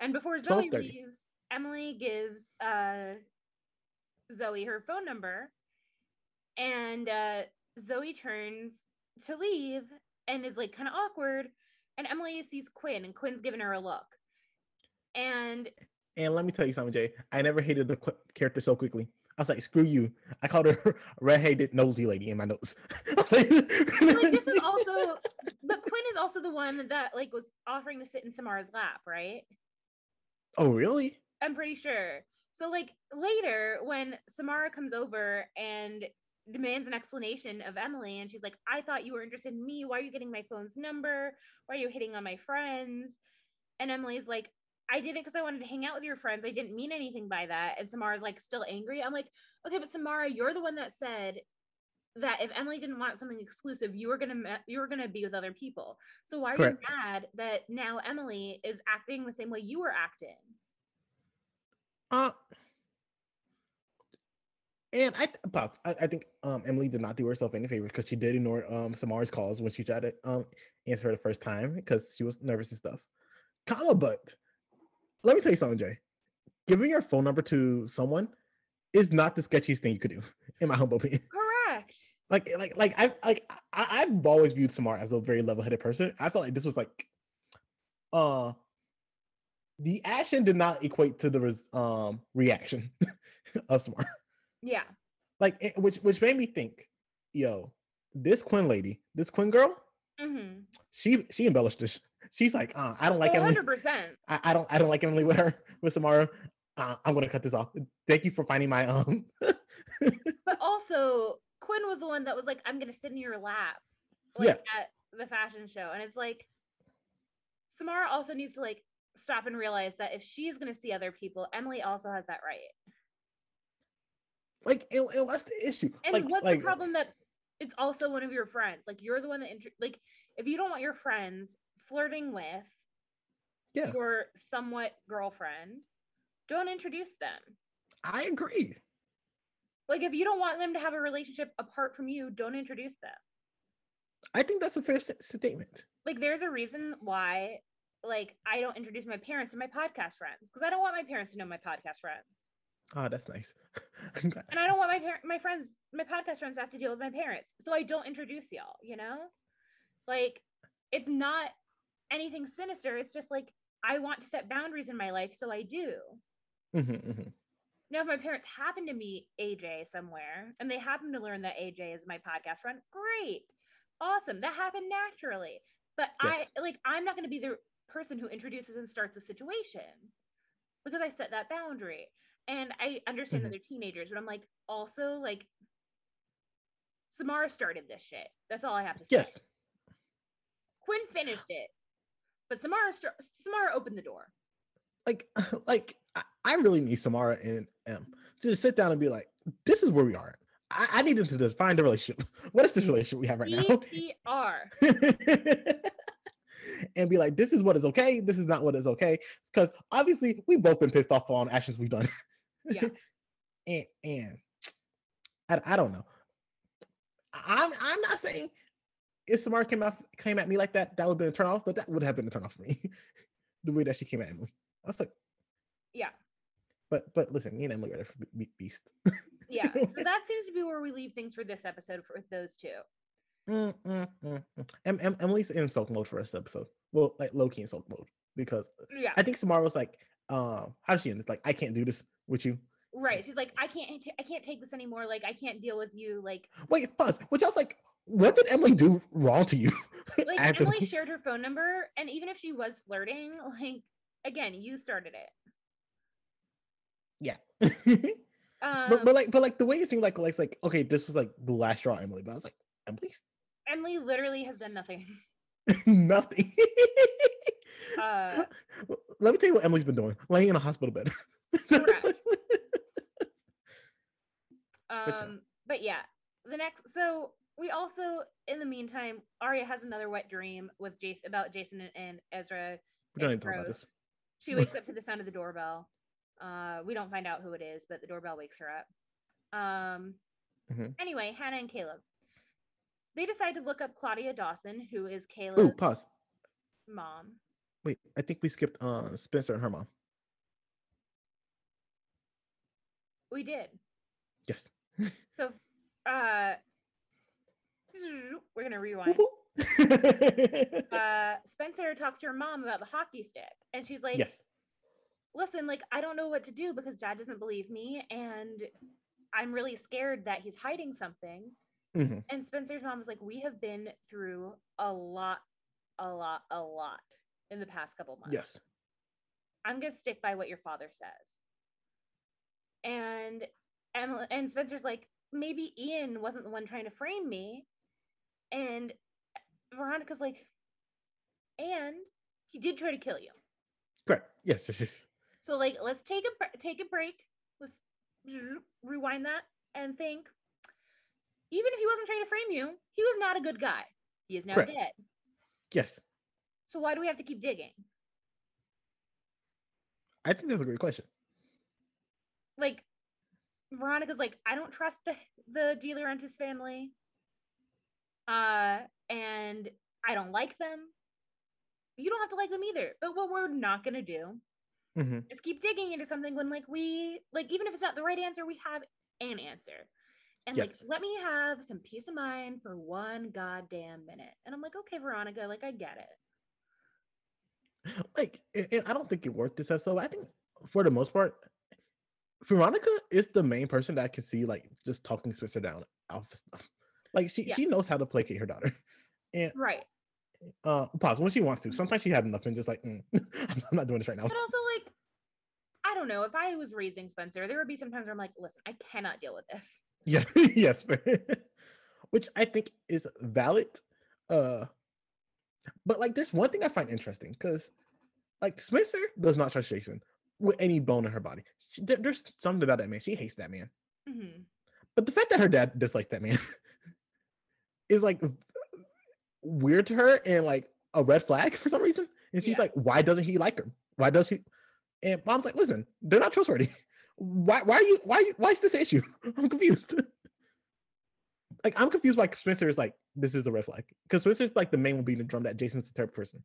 S1: and before Zoe leaves, Emily gives uh, Zoe her phone number, and uh, Zoe turns to leave and is like kind of awkward. And Emily sees Quinn, and Quinn's giving her a look. And
S2: and let me tell you something, Jay. I never hated the qu- character so quickly. I was like, screw you. I called her <laughs> redheaded nosy lady in my notes. <laughs> like, like,
S1: this is <laughs> also, but Quinn is also the one that like was offering to sit in Samara's lap, right?
S2: Oh, really?
S1: I'm pretty sure. So like later when Samara comes over and demands an explanation of Emily and she's like, I thought you were interested in me. Why are you getting my phone's number? Why are you hitting on my friends? And Emily's like, I did it because I wanted to hang out with your friends. I didn't mean anything by that. And Samara's like still angry. I'm like, okay, but Samara, you're the one that said that if Emily didn't want something exclusive, you were gonna you were gonna be with other people. So why are you mad that now Emily is acting the same way you were acting?
S2: Uh, and I, I, I think um, Emily did not do herself any favors because she did ignore um, Samara's calls when she tried to um, answer her the first time because she was nervous and stuff. Comma, but let me tell you something, Jay. Giving your phone number to someone is not the sketchiest thing you could do, <laughs> in my humble opinion.
S1: Correct.
S2: like like like I like I, I've always viewed Samar as a very level-headed person. I felt like this was like uh the action did not equate to the res, um reaction <laughs> of Samar.
S1: Yeah.
S2: Like it, which which made me think, yo, this Quinn lady, this Quinn girl, mm-hmm. she she embellished this. She's like, uh, I don't like 100%. Emily. <laughs> I, I don't I don't like Emily with her with Samara. Uh, I'm gonna cut this off. Thank you for finding my um. <laughs>
S1: but also, Quinn was the one that was like, "I'm gonna sit in your lap," like yeah. at the fashion show, and it's like, Samara also needs to like stop and realize that if she's gonna see other people, Emily also has that right.
S2: Like, and, and what's the issue?
S1: And
S2: like,
S1: what's
S2: like,
S1: the problem that it's also one of your friends? Like, you're the one that inter- like if you don't want your friends flirting with
S2: yeah.
S1: your somewhat girlfriend, don't introduce them.
S2: I agree.
S1: Like if you don't want them to have a relationship apart from you, don't introduce them.
S2: I think that's a fair statement.
S1: Like there's a reason why like I don't introduce my parents to my podcast friends because I don't want my parents to know my podcast friends.
S2: Oh, that's nice. <laughs>
S1: and I don't want my par- my friends, my podcast friends, to have to deal with my parents, so I don't introduce y'all. You know, like it's not anything sinister. It's just like I want to set boundaries in my life, so I do. Mm-hmm, mm-hmm. Now, if my parents happen to meet AJ somewhere and they happen to learn that AJ is my podcast friend, great, awesome. That happened naturally. But yes. I like I'm not going to be the person who introduces and starts a situation because I set that boundary. And I understand mm-hmm. that they're teenagers, but I'm like also like Samara started this shit. That's all I have to say.
S2: Yes.
S1: Quinn finished it, but Samara st- Samara opened the door.
S2: Like, <laughs> like I really need Samara and M to just sit down and be like, "This is where we are." I, I need them to define the relationship. <laughs> What is this relationship we have right now?
S1: PPR. <laughs>
S2: and be like, "This is what is okay. This is not what is okay." Because obviously, we've both been pissed off on actions we've done.
S1: Yeah. <laughs>
S2: and and I, I don't know. I'm I'm not saying if Samara came out came at me like that, that would have been a turn off, but that would have been a turn off for me. <laughs> the way that she came at Emily. I was like,
S1: yeah.
S2: But but listen, me and Emily are for beast.
S1: yeah. <laughs> So that seems to be where we leave things for this episode for those two.
S2: Mm, mm, mm, mm. em, em, Emily's in sulk mode for this episode. Well, like low key in sulk mode because
S1: yeah,
S2: I think Samara was like, um, how does she end? It's like I can't do this with you.
S1: Right. She's like, I can't, I can't take this anymore. Like, I can't deal with you. Like,
S2: wait, pause. Which I was like, what did Emily do wrong to you? <laughs>
S1: like, Emily shared her phone number, and even if she was flirting, <laughs> like, again, you started it.
S2: Yeah. um, <laughs> but, but like but like the way it seemed like like like okay, this was like the last straw, Emily. But I was like, Emily.
S1: Emily literally has done nothing. <laughs>
S2: nothing. uh, <laughs> Let me tell you what Emily's been doing: laying in a hospital bed. <laughs>
S1: um, but yeah, the next. So we also, in the meantime, Aria has another wet dream with Jason about Jason and, and Ezra.
S2: We don't to talk about this.
S1: She wakes up to the sound of the doorbell. Uh, we don't find out who it is, but the doorbell wakes her up. Um, mm-hmm. Anyway, Hannah and Caleb. They decide to look up Claudia Dawson, who is Caleb's
S2: Ooh, pause.
S1: mom.
S2: Wait, I think we skipped uh, Spencer and her mom.
S1: We did.
S2: Yes.
S1: so, uh, we're gonna rewind. <laughs> uh, Spencer talks to her mom about the hockey stick, and she's like,
S2: "Yes,
S1: listen, like I don't know what to do because dad doesn't believe me and I'm really scared that he's hiding something. Mm-hmm. And Spencer's mom was like, We have been through a lot, a lot, a lot in the past couple months.
S2: Yes.
S1: I'm gonna stick by what your father says. And Emily and Spencer's like, maybe Ian wasn't the one trying to frame me. And Veronica's like, and he did try to kill you.
S2: Correct. Yes, yes, yes.
S1: So like, let's take a take a break. Let's rewind that and think. Even if he wasn't trying to frame you, he was not a good guy. He is now Correct. dead.
S2: Yes.
S1: So why do we have to keep digging?
S2: I think that's a great question.
S1: Like, Veronica's like, I don't trust the the DiLaurentis family. Uh, and I don't like them. You don't have to like them either. But what we're not gonna do mm-hmm. is keep digging into something when like we like even if it's not the right answer we have an answer and yes. like let me have some peace of mind for one goddamn minute. And i'm like okay veronica like i get
S2: it. Like i don't think it worked this episode i think for the most part veronica is the main person that i can see like just talking spencer down off stuff. Like she yeah. she knows how to placate her daughter. <laughs> And
S1: right.
S2: uh pause when she wants to. Sometimes she had enough and just like mm, <laughs> i'm not doing this right now.
S1: But also like i don't know if i was raising spencer there would be sometimes where i'm like listen i cannot deal with this
S2: yeah, <laughs> yes, <laughs> which I think is valid. Uh, but like, there's one thing I find interesting because, like, Spencer does not trust Jason with any bone in her body. She, there, there's something about that man. She hates that man. Mm-hmm. But the fact that her dad dislikes that man <laughs> is like weird to her and like a red flag for some reason. And she's yeah. like, why doesn't he like her? Why does he? And mom's like, listen, they're not trustworthy. Why? Why are you? Why? Why is this issue? <laughs> I'm confused. like I'm confused why Spencer is like this is the red flag because Spencer's like the main one being the drum that Jason's the third person.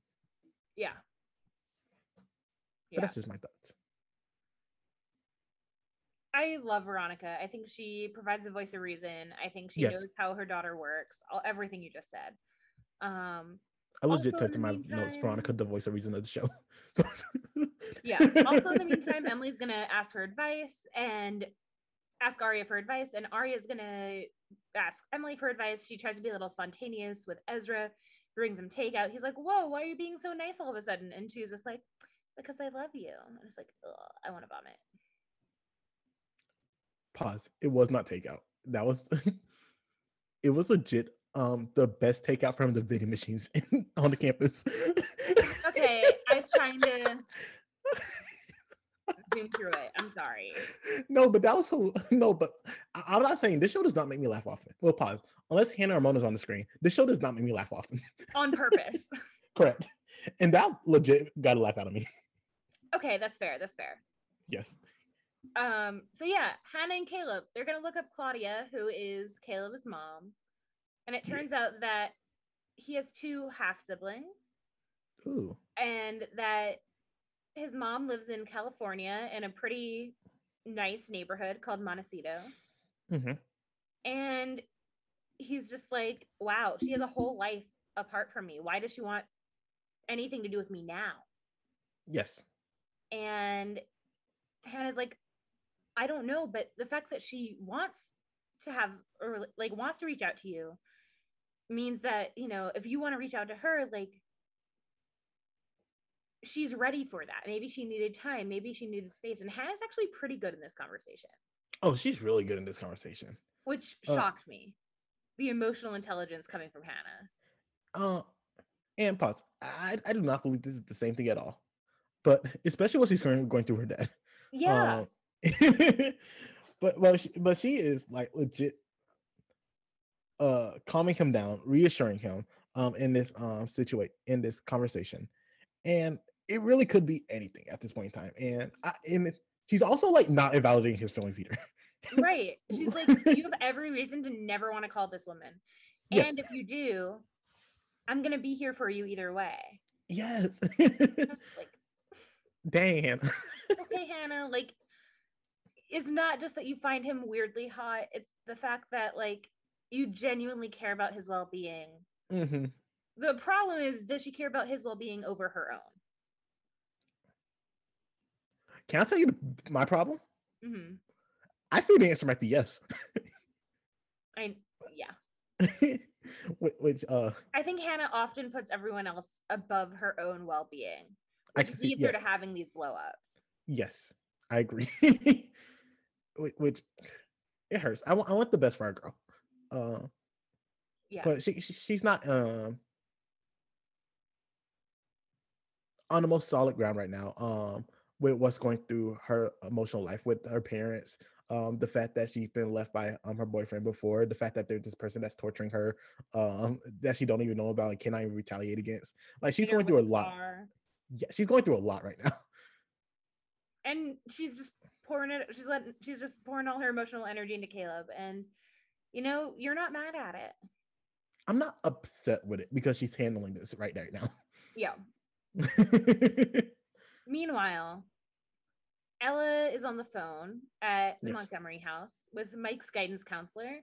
S1: Yeah.
S2: But yeah. that's just my thoughts.
S1: I love Veronica. I think she provides a voice of reason. I think she yes. knows how her daughter works. All everything you just said. Um,
S2: I legit typed in my meantime, notes Veronica, the voice of reason of the show. <laughs>
S1: yeah. Also, in the meantime, Emily's gonna ask for advice and ask Aria for advice, and Aria's gonna ask Emily for advice. She tries to be a little spontaneous with Ezra, brings him takeout. He's like, "Whoa, why are you being so nice all of a sudden?" And she's just like, "Because I love you." And it's like, I want to vomit.
S2: Pause. It was not takeout. That was. <laughs> it was legit um the best takeout from the vending machines <laughs> in, on the campus.
S1: okay, I was trying to <laughs> zoom through it. I'm sorry.
S2: No, but that was <laughs> no, but I, am not saying this show does not make me laugh often. We'll pause. Unless Hannah or Mona's on the screen, this show does not make me laugh often.
S1: On purpose.
S2: Correct. And that legit got a laugh out of me.
S1: Okay, that's fair. That's fair.
S2: Yes.
S1: Um, so yeah, Hannah and Caleb, they're gonna look up Claudia, who is Caleb's mom. And it turns out that he has two half siblings.
S2: Ooh.
S1: And that his mom lives in California in a pretty nice neighborhood called Montecito. Mm-hmm. And he's just like, wow, she has a whole life apart from me. Why does she want anything to do with me now?
S2: Yes.
S1: And Hannah's like, I don't know, but the fact that she wants to have or like wants to reach out to you means that you know if you want to reach out to her like she's ready for that. Maybe she needed time maybe she needed space and hannah's actually pretty good in this conversation.
S2: Oh she's really good in this conversation.
S1: Which uh, shocked uh, me the emotional intelligence coming from hannah.
S2: Uh and pause. I i do not believe this is the same thing at all. But especially what she's going, going through her dad.
S1: Yeah.
S2: Um, <laughs> but well she, but she is like legit uh calming him down, reassuring him um in this um situation in this conversation. And it really could be anything at this point in time. And I and she's also like not invalidating his feelings either.
S1: right. <laughs> She's like, you have every reason to never want to call this woman. And if you do, I'm gonna be here for you either way.
S2: Yes. like, <laughs> dang.
S1: okay, Hannah, like it's not just that you find him weirdly hot, it's the fact that like you genuinely care about his well-being. Mm-hmm. The problem is, does she care about his well-being over her own?
S2: Can I tell you my problem? Mm-hmm. I think the answer might be yes. <laughs>
S1: I yeah. <laughs>
S2: Which uh
S1: I think Hannah often puts everyone else above her own well-being, which leads see, yeah. her to having these blow-ups.
S2: Yes, I agree. <laughs> which it hurts. I want I want the best for our girl. Uh, yeah. But she, she she's not um on the most solid ground right now. Um, with what's going through her emotional life with her parents, um, the fact that she's been left by um her boyfriend before, the fact that there's this person that's torturing her, um, that she don't even know about and cannot even retaliate against. Like she's going through a lot. Yeah, she's going through a lot right now. <laughs>
S1: And she's just pouring it. She's letting. She's just pouring all her emotional energy into Caleb, and you know, you're not mad at it.
S2: I'm not upset with it because she's handling this right right now.
S1: Yeah. <laughs> Meanwhile, Ella is on the phone at the
S2: Yes.
S1: Montgomery house with Mike's guidance counselor.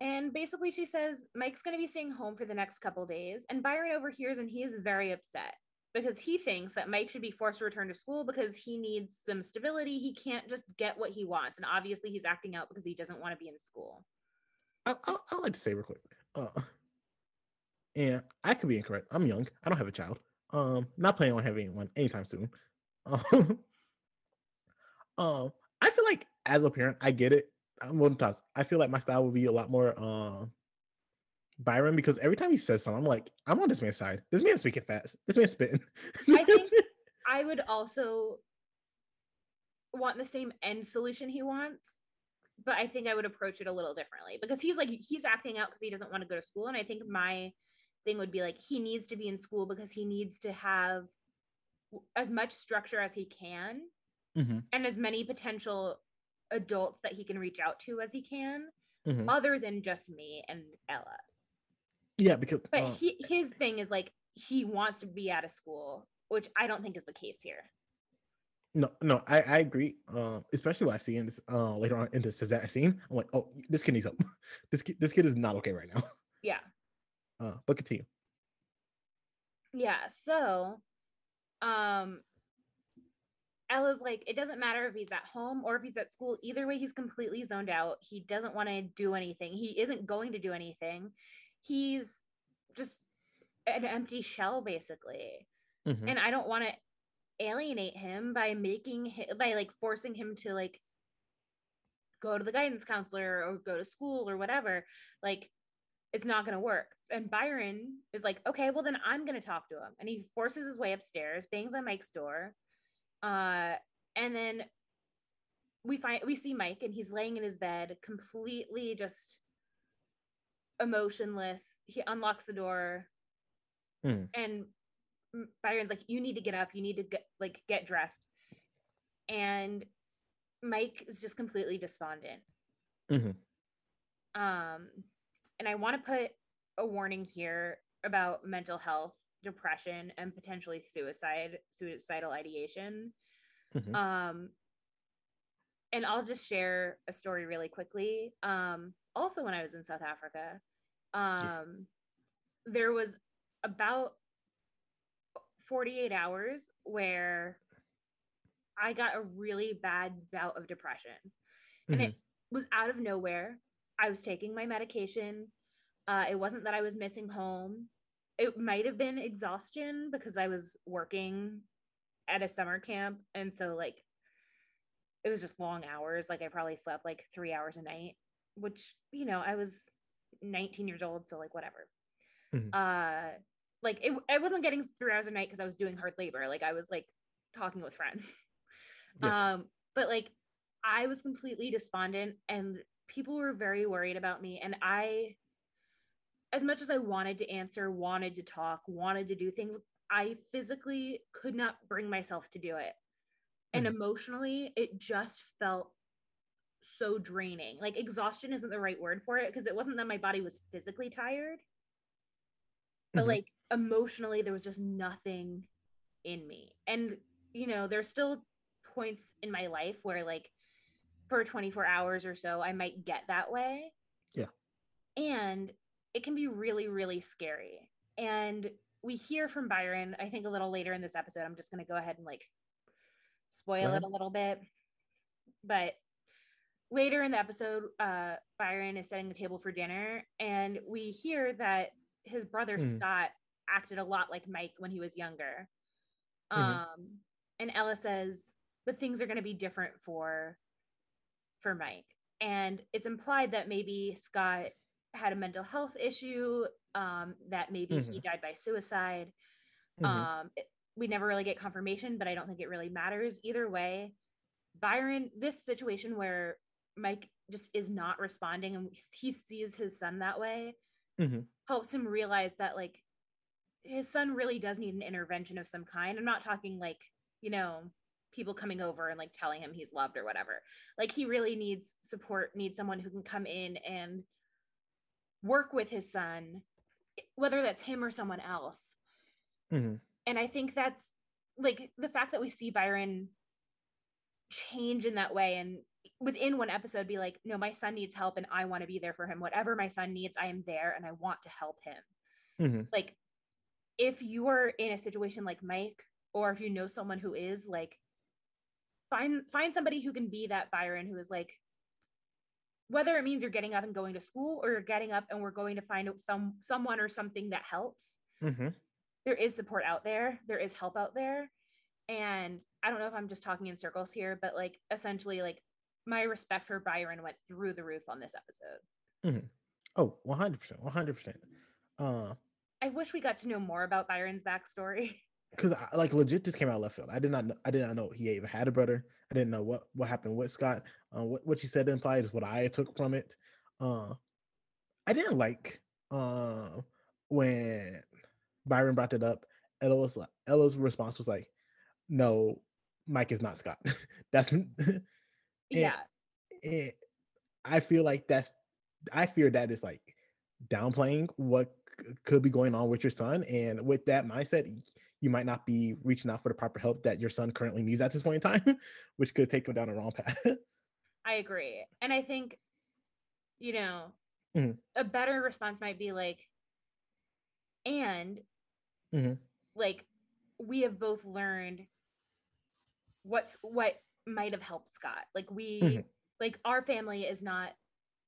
S1: And basically, she says Mike's going to be staying home for the next couple days. And Byron overhears and he is very upset because he thinks that Mike should be forced to return to school because he needs some stability. He can't just get what he wants. And obviously, he's acting out because he doesn't want to be in school.
S2: I, I, I like to say real quick. Uh, and I could be incorrect. I'm young. I don't have a child. Um, not planning on having one anytime soon. <laughs> Um, um, I feel like as a parent, I get it. I'm one toss. I feel like my style would be a lot more uh, Byron because every time he says something, I'm like, I'm on this man's side. This man's speaking fast. This man's spitting.
S1: I think <laughs> I would also want the same end solution he wants, but I think I would approach it a little differently because he's like he's acting out because he doesn't want to go to school, and I think my thing would be like he needs to be in school because he needs to have as much structure as he can
S2: Mhm,
S1: and as many potential adults that he can reach out to as he can,
S2: mhm.
S1: other than just me and Ella.
S2: Yeah, because
S1: But
S2: uh,
S1: he, his thing is like he wants to be out of school, which I don't think is the case here.
S2: No, no, I, I agree. Um, especially what I see in this uh later on in this that scene. I'm like, oh, this kid needs help. <laughs> this kid, this kid is not okay right now.
S1: Yeah. <laughs>
S2: Uh, but continue.
S1: Yeah. So, um, Ella's like, it doesn't matter if he's at home or if he's at school. Either way, he's completely zoned out. He doesn't want to do anything. He isn't going to do anything. He's just an empty shell, basically.
S2: Mhm.
S1: And I don't want to alienate him by making him, by like forcing him to like go to the guidance counselor or go to school or whatever. Like, it's not going to work. And Byron is like, okay, well, then I'm going to talk to him. And he forces his way upstairs, bangs on Mike's door. Uh, and then we find, we see Mike and he's laying in his bed, completely just emotionless. He unlocks the door
S2: Mm.
S1: and Byron's like, you need to get up. You need to get, like, get dressed. And Mike is just completely despondent.
S2: Mhm.
S1: Um, and I want to put a warning here about mental health, depression, and potentially suicide, suicidal ideation.
S2: Mhm.
S1: Um, and I'll just share a story really quickly. Um, also, when I was in South Africa, um, there was about 48 hours where I got a really bad bout of depression. And it was out of nowhere. I was taking my medication. Uh, it wasn't that I was missing home. It might have been exhaustion because I was working at a summer camp. And so, like, it was just long hours. Like, I probably slept like three hours a night, which, you know, I was 19 years old. So, like, whatever.
S2: Mhm.
S1: Uh, like, it, I wasn't getting three hours a night because I was doing hard labor. Like, I was like talking with friends. <laughs>
S2: Yes.
S1: Um, but like I was completely despondent and people were very worried about me. And I, as much as I wanted to answer, wanted to talk, wanted to do things, I physically could not bring myself to do it. And
S2: Mhm.
S1: emotionally, it just felt so draining. Like exhaustion isn't the right word for it because it wasn't that my body was physically tired, but
S2: Mhm.
S1: like emotionally, there was just nothing in me. And, you know, there's still points in my life where, like, for 24 hours or so, I might get that way.
S2: Yeah.
S1: And it can be really, really scary. And we hear from Byron, I think a little later in this episode. I'm just going to go ahead and like spoil it a little bit. But later in the episode, uh, Byron is setting the table for dinner, and we hear that his brother
S2: Mhm.
S1: Scott acted a lot like Mike when he was younger.
S2: Mhm.
S1: Um, and Ella says, but things are going to be different for for Mike. And it's implied that maybe Scott had a mental health issue, um, that maybe he died by suicide.
S2: Mhm.
S1: Um, it- we never really get confirmation, but I don't think it really matters either way. Byron, this situation where Mike just is not responding and he sees his son that way
S2: Mhm.
S1: helps him realize that like his son really does need an intervention of some kind. I'm not talking like, you know, people coming over and like telling him he's loved or whatever. Like he really needs support, needs someone who can come in and work with his son, whether that's him or someone else.
S2: Mhm.
S1: And I think that's like the fact that we see Byron change in that way and within one episode be like no my son needs help and i want to be there for him whatever my son needs i am there and i want to help him mm-hmm. like if you're in a situation like mike or if you know someone who is like find find somebody who can be that byron who is like whether it means you're getting up and going to school or you're getting up and we're going to find some someone or something that helps mm-hmm. there is support out there there is help out there and i don't know if i'm just talking in circles here but like essentially like my respect for byron went through the roof on this episode.
S2: Mm-hmm. oh 100% 100% uh
S1: i wish we got to know more about byron's backstory. <laughs>
S2: because like legit this came out of left field. I did not know i did not know he even had a brother. I didn't know what what happened with scott. Uh, what, what you said implied is what i took from it. Uh i didn't like uh when byron brought it up ella was like ella's response was like no, Mike is not Scott. <laughs> that's <laughs>
S1: yeah.
S2: And I feel like that's I fear that is like downplaying what c- could be going on with your son, and with that mindset, you might not be reaching out for the proper help that your son currently needs at this point in time, <laughs> which could take him down the wrong path. <laughs>
S1: I agree, and I think you know mm-hmm. a better response might be like, and mm-hmm. like we have both learned what's what might have helped Scott. Like we mm-hmm. like our family is not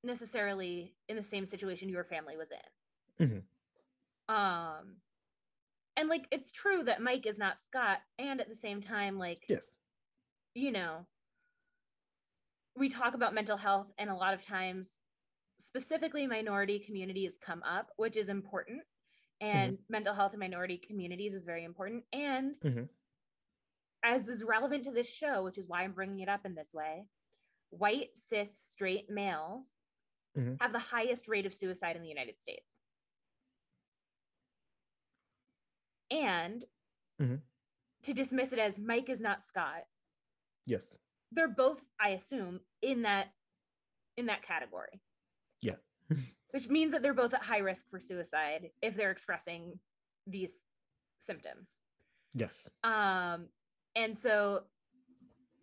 S1: necessarily in the same situation your family was in. Mm-hmm. Um and like it's true that Mike is not Scott and at the same time like
S2: yes.
S1: you know we talk about mental health and a lot of times specifically minority communities come up which is important and mm-hmm. mental health in minority communities is very important and mm-hmm as is relevant to this show, which is why I'm bringing it up in this way, white cis straight males mm-hmm. have the highest rate of suicide in the United States. And mm-hmm. to dismiss it as Mike is not Scott.
S2: Yes.
S1: They're both, I assume, in that in that category.
S2: Yeah. <laughs>
S1: Which means that they're both at high risk for suicide if they're expressing these symptoms.
S2: Yes.
S1: Um, and so,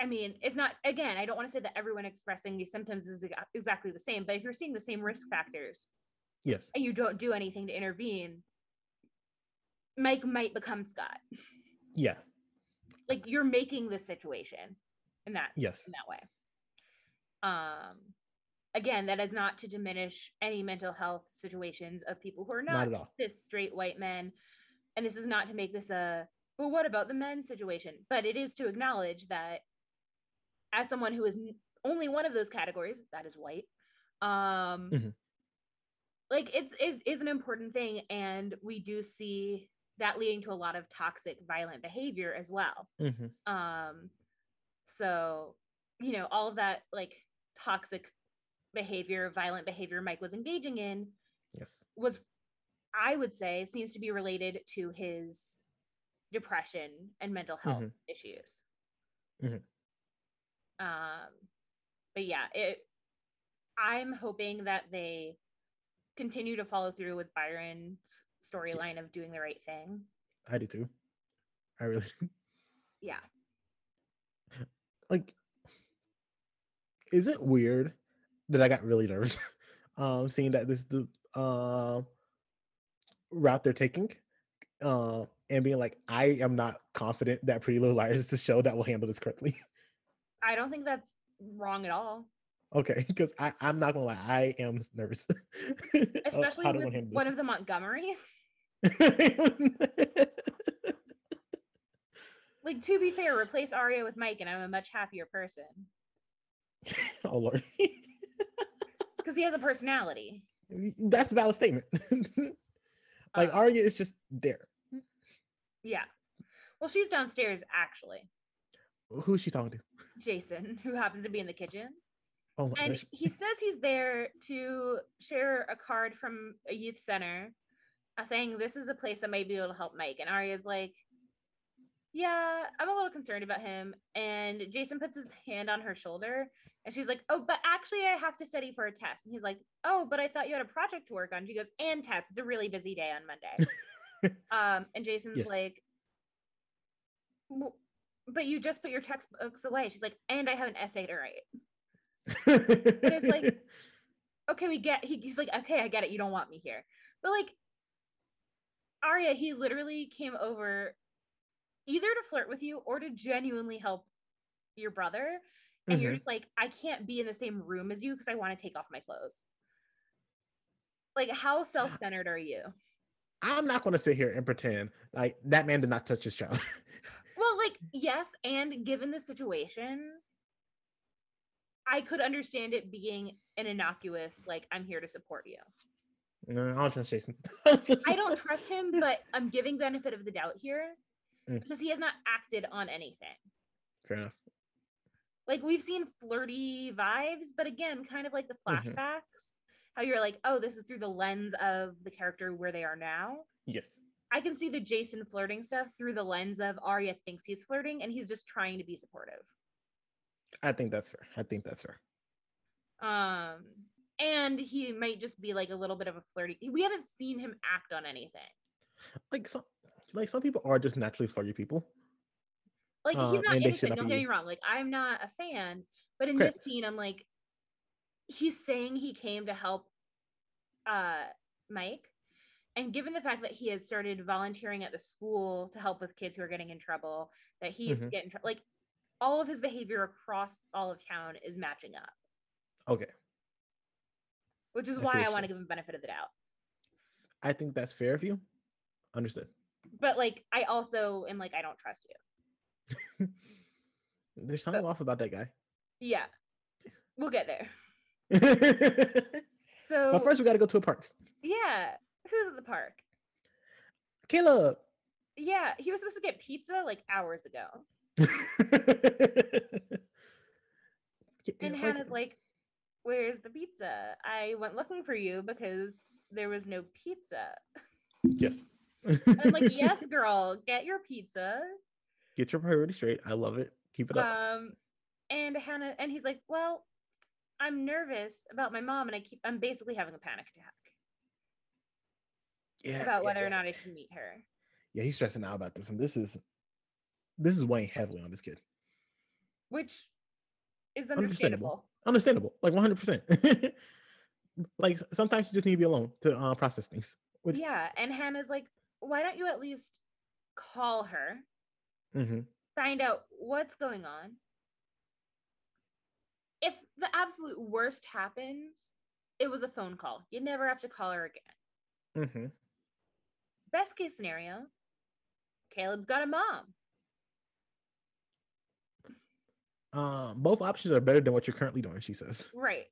S1: I mean, it's not, again, I don't want to say that everyone expressing these symptoms is exactly the same, but if you're seeing the same risk factors,
S2: yes,
S1: and you don't do anything to intervene, Mike might become Scott.
S2: Yeah.
S1: Like you're making the situation in that
S2: yes
S1: in that way. Um again, that is not to diminish any mental health situations of people who are not, not this straight white men. And this is not to make this a well, what about the men's situation? But it is to acknowledge that as someone who is only one of those categories, that is white, um, mm-hmm. like it's it is an important thing, and we do see that leading to a lot of toxic, violent behavior as well. Mm-hmm. Um, so you know, all of that like toxic behavior, violent behavior Mike was engaging in,
S2: yes,
S1: was I would say seems to be related to his depression and mental health mm-hmm. issues. Mm-hmm. Um, but yeah, it. I'm hoping that they continue to follow through with Byron's storyline of doing the right thing.
S2: I do too. I really. <laughs>
S1: Yeah.
S2: Like, is it weird that I got really nervous <laughs> um seeing that this the uh route they're taking? Uh, and being like, I am not confident that Pretty Little Liars is the show that will handle this correctly. <laughs>
S1: I don't think that's wrong at all.
S2: Okay, because I I'm not gonna lie, I am nervous. <laughs>
S1: Especially with one of the Montgomerys. <laughs> like to be fair, replace Aria with Mike, and I'm a much happier person.
S2: oh lord.
S1: Because he has a personality.
S2: That's a valid statement. like um, Aria is just there.
S1: Yeah. Well, she's downstairs actually.
S2: Who's she talking to?
S1: Jason, who happens to be in the kitchen.
S2: Oh
S1: and gosh. he <laughs> says he's there to share a card from a youth center uh, saying this is a place that might be able to help Mike. And Aria's like, Yeah, I'm a little concerned about him. And Jason puts his hand on her shoulder and she's like, Oh, but actually, I have to study for a test. And he's like, Oh, but I thought you had a project to work on. She goes, And test. It's a really busy day on Monday. <laughs> <laughs> um, and Jason's yes. like, but you just put your textbooks away. She's like, and I have an essay to write. but it's like, <laughs> okay, we get. He, he's like, okay, I get it. You don't want me here, but like, Aria, he literally came over either to flirt with you or to genuinely help your brother. And mm-hmm. you're just like, I can't be in the same room as you because I want to take off my clothes. Like, how <sighs> self centered are you?
S2: I'm not going to sit here and pretend like that man did not touch his child. <laughs>
S1: well, like, yes. And given the situation, I could understand it being an innocuous, like, I'm here to support you.
S2: No, I don't trust Jason. <laughs>
S1: I don't trust him, but I'm giving benefit of the doubt here mm. because he has not acted on anything.
S2: Fair enough.
S1: Like we've seen flirty vibes, but again, kind of like the mm-hmm. flashbacks. Mm-hmm how you're like, oh, this is through the lens of the character where they are now.
S2: Yes.
S1: I can see the Jason flirting stuff through the lens of Aria thinks he's flirting and he's just trying to be supportive.
S2: I think that's fair. I think that's fair.
S1: Um, and he might just be like a little bit of a flirty. We haven't seen him act on anything.
S2: Like some, like some people are just naturally flirty people.
S1: Like he's uh, not innocent. Don't get me wrong. Like I'm not a fan, but in Correct. this scene, I'm like, he's saying he came to help uh, Mike. And given the fact that he has started volunteering at the school to help with kids who are getting in trouble, that he used mm-hmm. to get in trouble, like all of his behavior across all of town is matching up.
S2: Okay.
S1: Which is I why I want to give him benefit of the doubt.
S2: I think that's fair of you. Understood.
S1: But like, I also am like, I don't trust
S2: you. <laughs> There's something off about that guy.
S1: Yeah. We'll get there. <laughs>
S2: so but first we got to go to a park.
S1: Yeah, who's at the park?
S2: Caleb.
S1: Yeah, he was supposed to get pizza like hours ago. <laughs> and Hanna's like, "Where's the pizza? I went looking for you because there was no pizza."
S2: Yes.
S1: I'm like, <laughs> "Yes, girl, get your pizza.
S2: Get your priority straight. I love it. Keep it up."
S1: Um, and Hanna, and he's like, "Well, I'm nervous about my mom and I keep I'm basically having a panic attack. Yeah. About whether yeah, or not I can meet her.
S2: Yeah, he's stressing out about this. And this is this is weighing heavily on this kid.
S1: Which is understandable.
S2: Understandable. Like 100%. <laughs> like sometimes you just need to be alone to uh, process things.
S1: Which... Yeah. And Hanna's like, why don't you at least call her? Mm-hmm. Find out what's going on the absolute worst happens, it was a phone call. You never have to call her again. Mm-hmm. Best case scenario, Caleb's got a mom.
S2: Um, both options are better than what you're currently doing, she says.
S1: Right.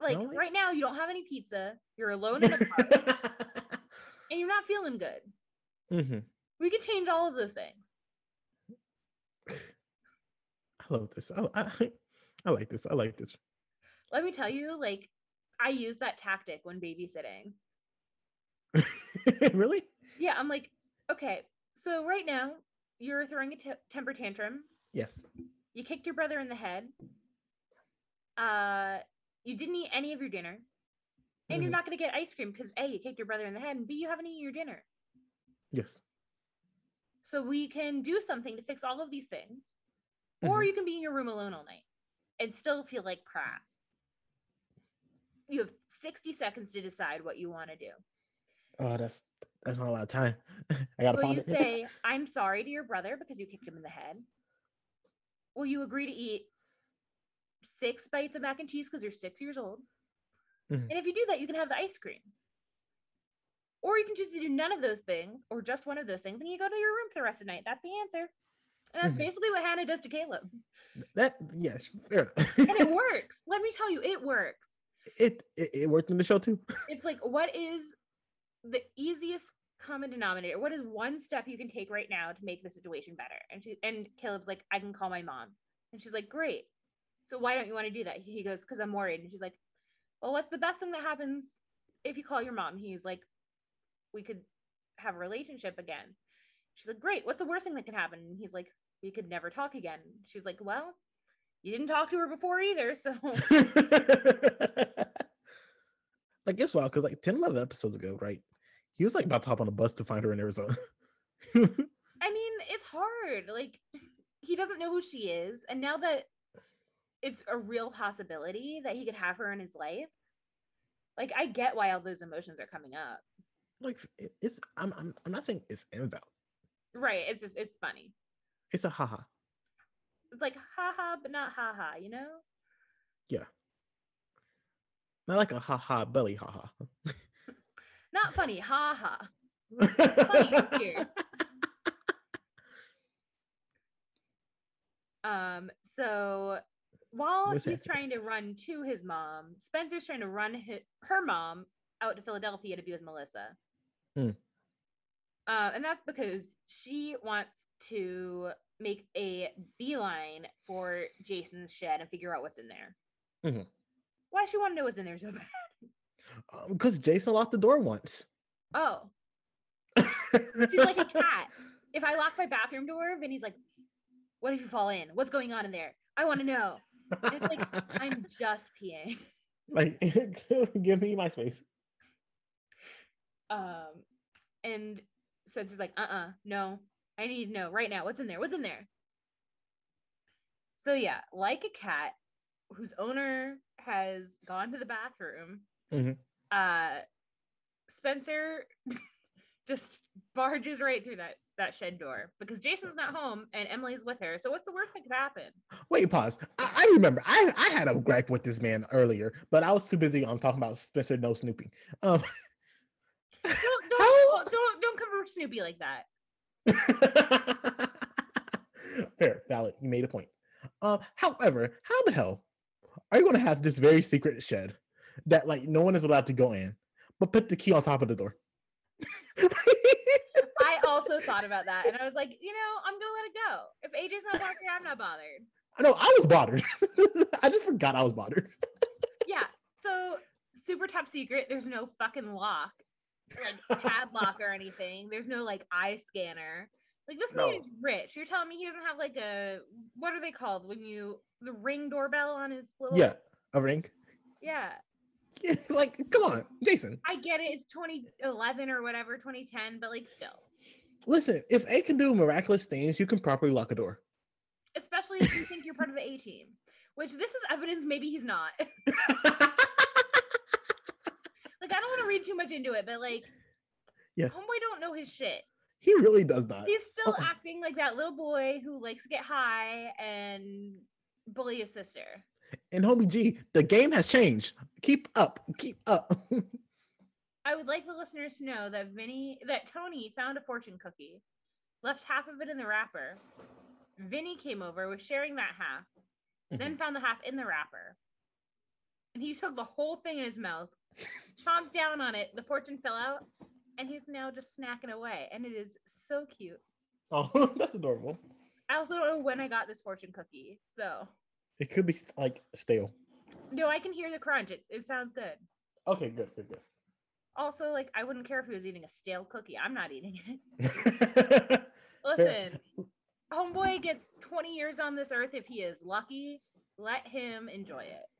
S1: Like right now, you don't have any pizza. You're alone in a <laughs> park, and you're not feeling good. Mm-hmm. We could change all of those things.
S2: I love this. I, I, I like this. I like this.
S1: Let me tell you, like, I use that tactic when babysitting. <laughs>
S2: really?
S1: Yeah, I'm like, okay, so right now you're throwing a t- temper tantrum.
S2: Yes.
S1: You kicked your brother in the head. Uh, you didn't eat any of your dinner, and mm-hmm. you're not going to get ice cream because a you kicked your brother in the head, and b you haven't eaten your dinner.
S2: Yes.
S1: So we can do something to fix all of these things, mm-hmm. or you can be in your room alone all night and still feel like crap. You have 60 seconds to decide what you want to do.
S2: Oh, that's that's not a lot of time. <laughs> I gotta.
S1: Will you say <laughs> I'm sorry to your brother because you kicked him in the head? Will you agree to eat six bites of mac and cheese because you're six years old? Mm-hmm. And if you do that, you can have the ice cream. Or you can choose to do none of those things or just one of those things and you go to your room for the rest of the night. That's the answer. And that's mm-hmm. basically what Hanna does to Caleb.
S2: That yes, fair
S1: and it <laughs> works. Let me tell you, it works.
S2: It, it it worked in the show too. <laughs>
S1: It's like what is the easiest common denominator? What is one step you can take right now to make the situation better? And she and Caleb's like, I can call my mom. And she's like, Great. So why don't you want to do that? He goes, Because I'm worried. And she's like, Well, what's the best thing that happens if you call your mom? He's like, We could have a relationship again. She's like, Great. What's the worst thing that can happen? And he's like, we could never talk again. She's like, well, you didn't talk to her before either, so. <laughs>
S2: like, guess what? Because like 10, 11 episodes ago, right? He was like about to hop on a bus to find her in Arizona. <laughs>
S1: I mean, it's hard. Like, he doesn't know who she is, and now that it's a real possibility that he could have her in his life, like I get why all those emotions are coming up.
S2: Like it's I'm I'm, I'm not saying it's invalid.
S1: Right. It's just it's funny.
S2: It's a haha.
S1: It's like haha, but not haha, you know?
S2: Yeah. Not like a haha belly haha. <laughs>
S1: not funny, haha. <laughs> funny here. Um, so while What's he's trying to run to his mom, Spencer's trying to run his, her mom out to Philadelphia to be with Melissa. Hmm. Uh, and that's because she wants to make a beeline for Jason's shed and figure out what's in there. Mm-hmm. Why she want to know what's in there so <laughs> bad?
S2: Because um, Jason locked the door once.
S1: Oh. <laughs> She's like a cat. If I lock my bathroom door, Vinny's like, what if you fall in? What's going on in there? I want to know. And it's like, I'm <laughs> just peeing.
S2: Like, give me my space.
S1: Um, and Spencer's like, uh uh no, I need to know right now. What's in there? What's in there? So, yeah, like a cat whose owner has gone to the bathroom, mm-hmm. uh, Spencer <laughs> just barges right through that that shed door because Jason's not home and Emily's with her. So what's the worst that could happen?
S2: Wait, pause. I, I remember I, I had a gripe with this man earlier, but I was too busy on talking about Spencer no snooping. Um, <laughs>
S1: don't, don't, don't, don't for Snoopy like
S2: that. <laughs> Fair, valid. You made a point. Um, however, how the hell are you going to have this very secret shed that like no one is allowed to go in, but put the key on top of the door? <laughs>
S1: I also thought about that, and I was like, you know, I'm gonna let it go. If AJ's not bothered, I'm not bothered.
S2: I know I was bothered. <laughs> I just forgot I was bothered.
S1: yeah. So super top secret. There's no fucking lock like padlock or anything. There's no like eye scanner. Like this no. man is rich. You're telling me he doesn't have like a what are they called when you the ring doorbell on his little
S2: Yeah, a ring.
S1: Yeah.
S2: yeah like come on, Jason.
S1: I get it. It's 2011 or whatever, 2010, but like still.
S2: Listen, if A can do miraculous things, you can properly lock a door.
S1: Especially if you think you're part of the A team, which this is evidence maybe he's not. <laughs> <laughs> Like I don't want to read too much into it, but like, yes, homeboy don't know his shit.
S2: He really does not.
S1: He's still oh. acting like that little boy who likes to get high and bully his sister.
S2: And homie G, the game has changed. Keep up, keep up. <laughs>
S1: I would like the listeners to know that Vinny, that Tony found a fortune cookie, left half of it in the wrapper. Vinny came over, was sharing that half, mm-hmm. then found the half in the wrapper. And he took the whole thing in his mouth, chomped down on it. The fortune fell out, and he's now just snacking away, and it is so cute.
S2: Oh, <laughs> that's adorable.
S1: I also don't know when I got this fortune cookie, so
S2: it could be like stale.
S1: No, I can hear the crunch. It it sounds good.
S2: Okay, good, good, good.
S1: Also, like I wouldn't care if he was eating a stale cookie. I'm not eating it. <laughs> Listen, homeboy gets 20 years on this earth if he is lucky. Let him enjoy it.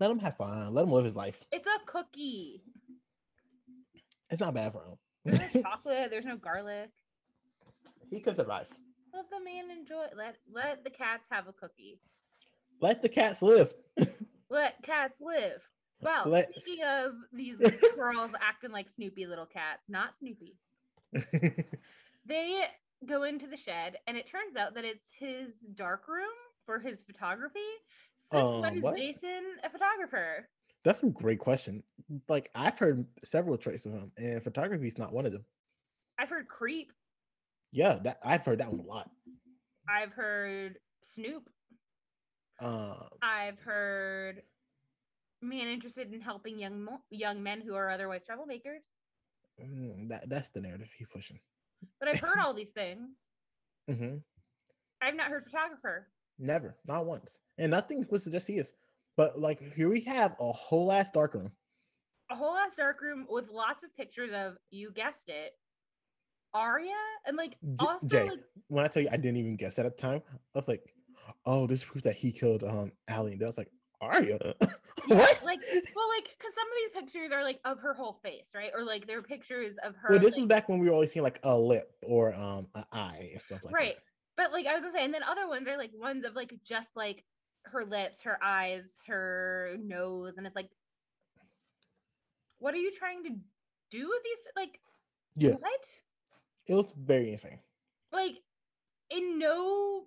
S2: Let him have fun. Let him live his life.
S1: It's a cookie.
S2: It's not bad for him.
S1: There's no <laughs> chocolate. There's no garlic.
S2: He could survive.
S1: Let the man enjoy. Let let the cats have a cookie.
S2: Let the cats live. <laughs>
S1: let cats live. Well, let... speaking of these girls <laughs> acting like Snoopy little cats, not Snoopy. they go into the shed, and it turns out that it's his dark room for his photography. Um, is what? Jason a photographer?
S2: That's a great question. Like I've heard several traits of him, and photography is not one of them.
S1: I've heard creep.
S2: Yeah, that I've heard that one a lot.
S1: I've heard Snoop.
S2: Um,
S1: I've heard man interested in helping young mo- young men who are otherwise troublemakers.
S2: Mm, that that's the narrative he's pushing.
S1: But I've heard <laughs> all these things.
S2: Mm-hmm.
S1: I've not heard photographer.
S2: Never, not once. And nothing would just he is. But like here we have a whole ass dark room.
S1: A whole ass dark room with lots of pictures of you guessed it, Aria, and like also
S2: Jay.
S1: like,
S2: when I tell you I didn't even guess that at the time, I was like, "Oh, this proves that he killed um Allie." And I was like, "Aria, <laughs>
S1: yeah, what?" Like, well, like because some of these pictures are like of her whole face, right? Or like they're pictures of her.
S2: Well, this
S1: like,
S2: was back when we were always seeing like a lip or um an eye and stuff like that.
S1: right.
S2: that.
S1: But like I was gonna say, and then other ones are like ones of like just like her lips, her eyes, her nose, and it's like, what are you trying to do with these? Like,
S2: yeah,
S1: what?
S2: It was very insane.
S1: Like, in no,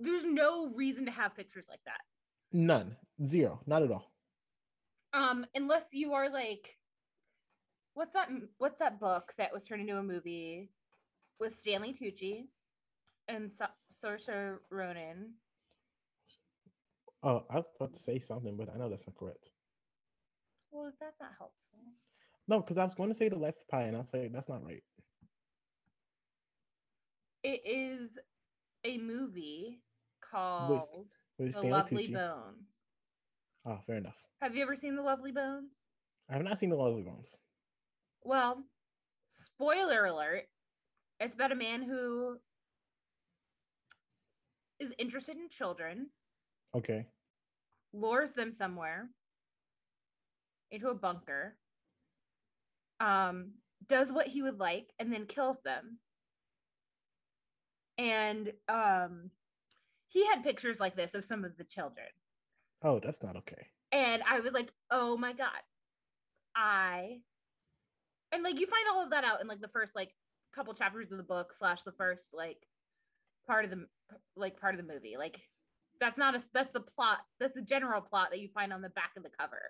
S1: there's no reason to have pictures like that.
S2: None, zero, not at all.
S1: Um, unless you are like, what's that? What's that book that was turned into a movie with Stanley Tucci and Sa- Saoirse Ronan?
S2: Oh, I was about to say something, but I know that's not correct.
S1: Well, that's not helpful.
S2: No, because I was going to say the left pie, and I was like, that's not right.
S1: It is a movie called with, with The Lovely Tucci. Bones.
S2: Oh, fair enough.
S1: Have you ever seen The Lovely Bones?
S2: I have not seen The Lovely Bones.
S1: Well, spoiler alert. It's about a man who is interested in children.
S2: Okay.
S1: Lures them somewhere into a bunker. Um, does what he would like and then kills them. And um he had pictures like this of some of the children.
S2: Oh, that's not okay.
S1: And I was like, oh my God. I and like you find all of that out in like the first like couple chapters of the book slash the first like part of the like part of the movie. Like that's not a that's the plot, that's the general plot that you find on the back of the cover,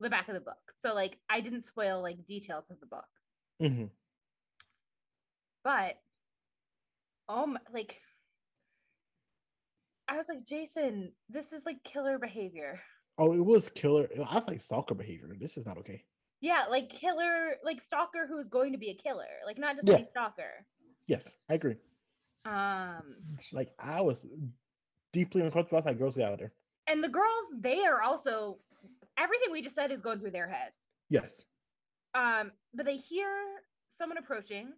S1: the back of the book. So like I didn't spoil like details of the book. Mm-hmm. But oh my, like I was like, Jason, this is like killer behavior.
S2: Oh, it was killer. I was like stalker behavior. This is not okay.
S1: Yeah, like killer, like stalker who's going to be a killer, like not just yeah. a stalker.
S2: Yes, I agree. Um, like I was deeply uncomfortable. I was like, girls get out there.
S1: And the girls, they are also everything we just said is going through their heads.
S2: Yes.
S1: Um, but they hear someone approaching,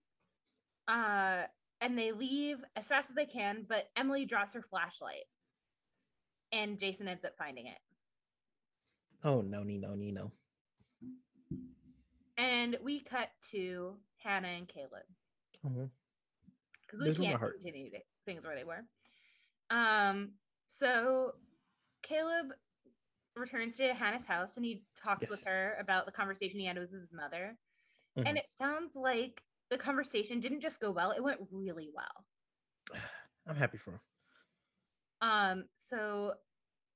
S1: uh, and they leave as fast as they can. But Emily drops her flashlight, and Jason ends up finding it.
S2: Oh no, no, no.
S1: And we cut to Hanna and Caleb. Because mm-hmm. we can't continue to, things where they were. Um, so Caleb returns to Hanna's house and he talks yes. with her about the conversation he had with his mother. Mm-hmm. And it sounds like the conversation didn't just go well, it went really well. <sighs>
S2: I'm happy for him.
S1: Um, so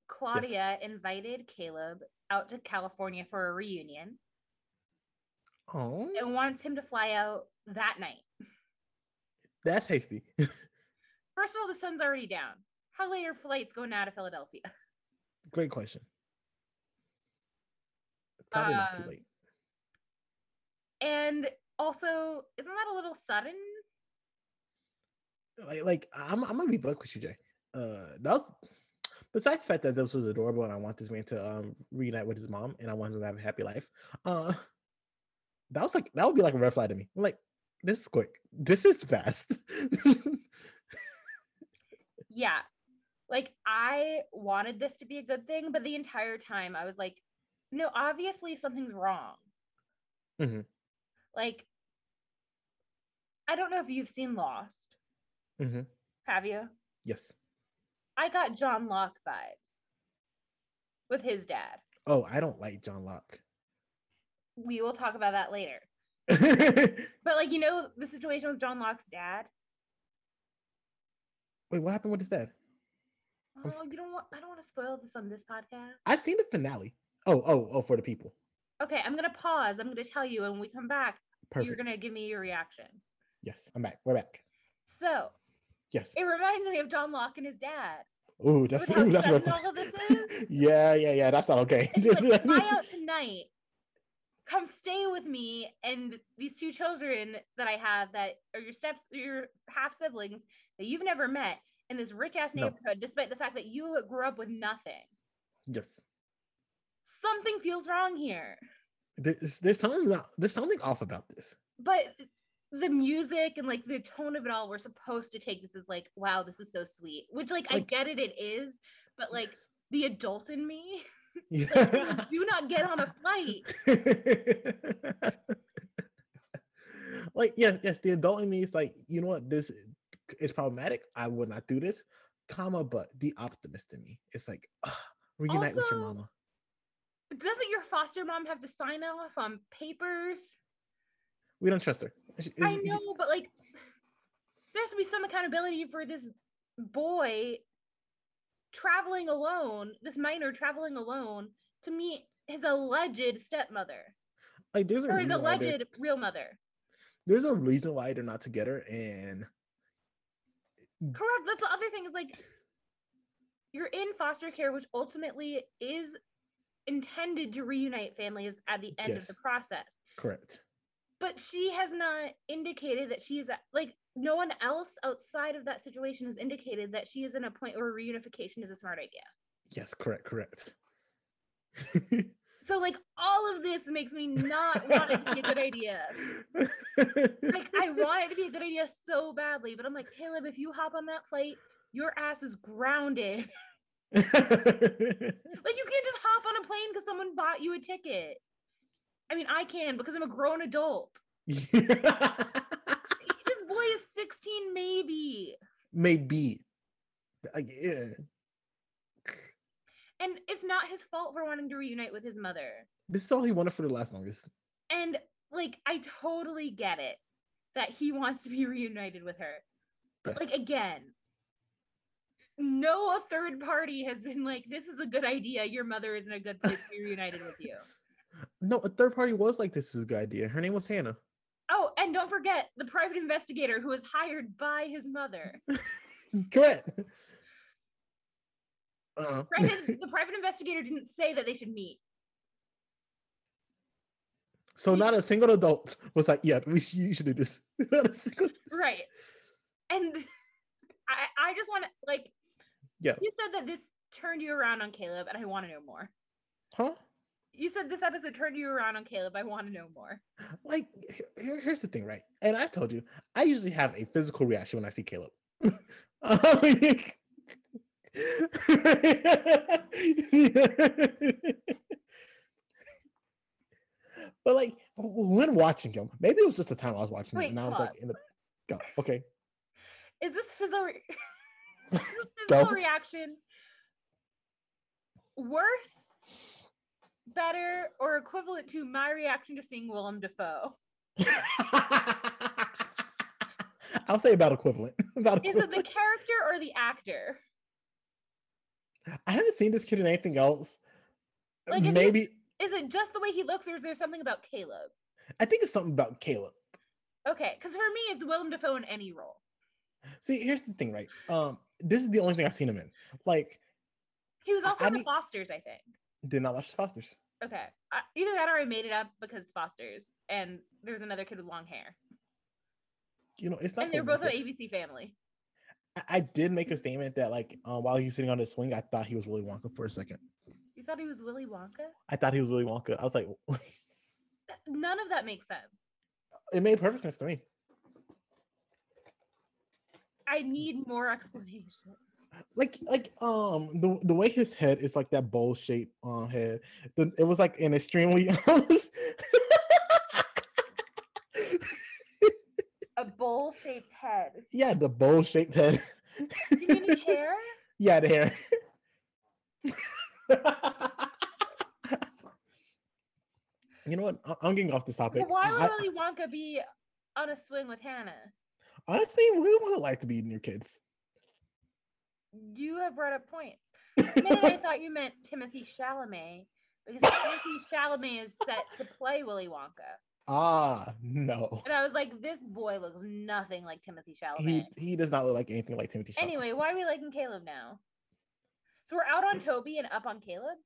S1: Claudia yes. invited Caleb out to California for a reunion.
S2: Oh.
S1: And wants him to fly out that night.
S2: That's hasty. <laughs>
S1: First of all, the sun's already down. How late are flights going out of Philadelphia?
S2: Great question. Probably um, not too um, late.
S1: And also, isn't that a little sudden?
S2: Like, like I'm, I'm gonna be buck with you, Jay. Uh, that was besides the fact that this was adorable and I want this man to um reunite with his mom and I want him to have a happy life. Uh, that was like that would be like a red flag to me. I'm like, this is quick. This is fast. <laughs>
S1: yeah. Like I wanted this to be a good thing, but the entire time I was like, no, obviously something's wrong. Mm-hmm. Like, I don't know if you've seen Lost. Mm-hmm. Have you?
S2: Yes.
S1: I got John Locke vibes with his dad.
S2: Oh, I don't like John Locke
S1: we will talk about that later. <laughs> but like you know the situation with John Locke's dad.
S2: Wait, what happened with his dad?
S1: Oh, you don't want I don't want to spoil this on this podcast.
S2: I've seen the finale. Oh, oh, oh, for the people.
S1: Okay, I'm gonna pause. I'm gonna tell you, and when we come back, Perfect. you're gonna give me your reaction.
S2: Yes, I'm back. We're back.
S1: So,
S2: yes,
S1: it reminds me of John Locke and his dad.
S2: Ooh, that's ooh, that's rough. <laughs> yeah, yeah, yeah. That's not okay.
S1: like, <laughs> fly out tonight come stay with me and these two children that I have that are your steps, your half siblings that you've never met in this rich ass neighborhood, no. despite the fact that you grew up with nothing.
S2: Yes.
S1: Something feels wrong here.
S2: There's there's something there's something off about this.
S1: But the music and like the tone of it all, we're supposed to take this as like, wow, this is so sweet. Which like, like I get it, it is, but like the adult in me <laughs> Yeah. Do not get on a flight. <laughs>
S2: like yes, yes, the adult in me is like, you know what, this is problematic. I would not do this, comma, but the optimist in me, it's like, ugh, reunite also, with your mama.
S1: Doesn't your foster mom have to sign off on papers?
S2: We don't trust her.
S1: I know, but like, there has to be some accountability for this boy traveling alone, this minor traveling alone to meet his alleged stepmother.
S2: Like, there's a
S1: or his alleged real mother.
S2: There's a reason why they're not together, and
S1: correct. That's the other thing is like you're in foster care, which ultimately is intended to reunite families at the end yes. of the process.
S2: Correct.
S1: But she has not indicated that she is like no one else outside of that situation has indicated that she is in a point where reunification is a smart idea.
S2: Yes, correct, correct.
S1: so like all of this makes me not want it to be a good idea. <laughs> like I want it to be a good idea so badly, but I'm like, Caleb, if you hop on that flight, your ass is grounded. <laughs> like you can't just hop on a plane because someone bought you a ticket. I mean, I can because I'm a grown adult. <laughs> this boy is 16, maybe.
S2: Maybe. Like, yeah.
S1: And it's not his fault for wanting to reunite with his mother.
S2: This is all he wanted for the last longest.
S1: And like, I totally get it that he wants to be <laughs> reunited with her. But like again, no third party has been like, this is a good idea. Your mother is in a good place to be reunited with you. <laughs>
S2: No, a third party was like, this is a good idea. Her name was
S1: Hanna. And don't forget the private investigator who was hired by his mother. <laughs>
S2: Correct.
S1: Uh-huh. Private, the private investigator didn't say that they should meet.
S2: So not a single adult was like, "Yeah, we should, you should do this." <laughs>
S1: right, and <laughs> I, I just want to like,
S2: yeah.
S1: You said that this turned you around on Caleb, and I want to know more.
S2: Huh?
S1: You said this episode turned you around on Caleb. I want to know more.
S2: Like, here, here's the thing, right? And I've told you, I usually have a physical reaction when I see Caleb. <laughs> but like when watching him, maybe it was just the time I was watching Wait, him, and I was like in the go. Okay.
S1: Is this physical, re- <laughs> is this <laughs> physical reaction worse, better, or equivalent to my reaction to seeing Willem Dafoe? <laughs>
S2: I'll say about equivalent. <laughs> about
S1: equivalent. Is it the character or the actor?
S2: I haven't seen this kid in anything else. Like maybe
S1: is it just the way he looks, or is there something about Caleb?
S2: I think it's something about Caleb.
S1: Okay, because for me, it's Willem Dafoe in any role.
S2: See, here's the thing, right? Um, this is the only thing I've seen him in. Like,
S1: he was also I, in the Fosters, I think.
S2: Did not watch the Fosters.
S1: Okay, uh, either that or I made it up because Fosters, and there's another kid with long hair.
S2: You know, it's not.
S1: And they're both an ABC family.
S2: I did make a statement that like um, while he's sitting on the swing, I thought he was Willy Wonka for a second.
S1: You thought he was Willy Wonka?
S2: I thought he was Willy Wonka. I was like, <laughs>
S1: none of that makes sense.
S2: It made perfect sense to me.
S1: I need more explanation.
S2: Like, like, um, the the way his head is like that bowl shaped uh, head. The, it was like an extremely. <laughs>
S1: a bowl shaped head.
S2: Yeah, the bowl shaped head.
S1: you mean his hair? <laughs>
S2: Yeah, the hair. <laughs> you know what? I'm getting off this topic.
S1: Why would I, Willy Wonka be on a swing with Hanna?
S2: Honestly, we would like to be near kids.
S1: You have brought up points. <laughs> Man, I thought you meant Timothée Chalamet because Timothée Chalamet is set to play Willy Wonka.
S2: Ah, no.
S1: And I was like, this boy looks nothing like Timothée Chalamet.
S2: He, he does not look like anything like Timothée Chalamet.
S1: Anyway, why are we liking Caleb now? So we're out on Toby and up on Caleb?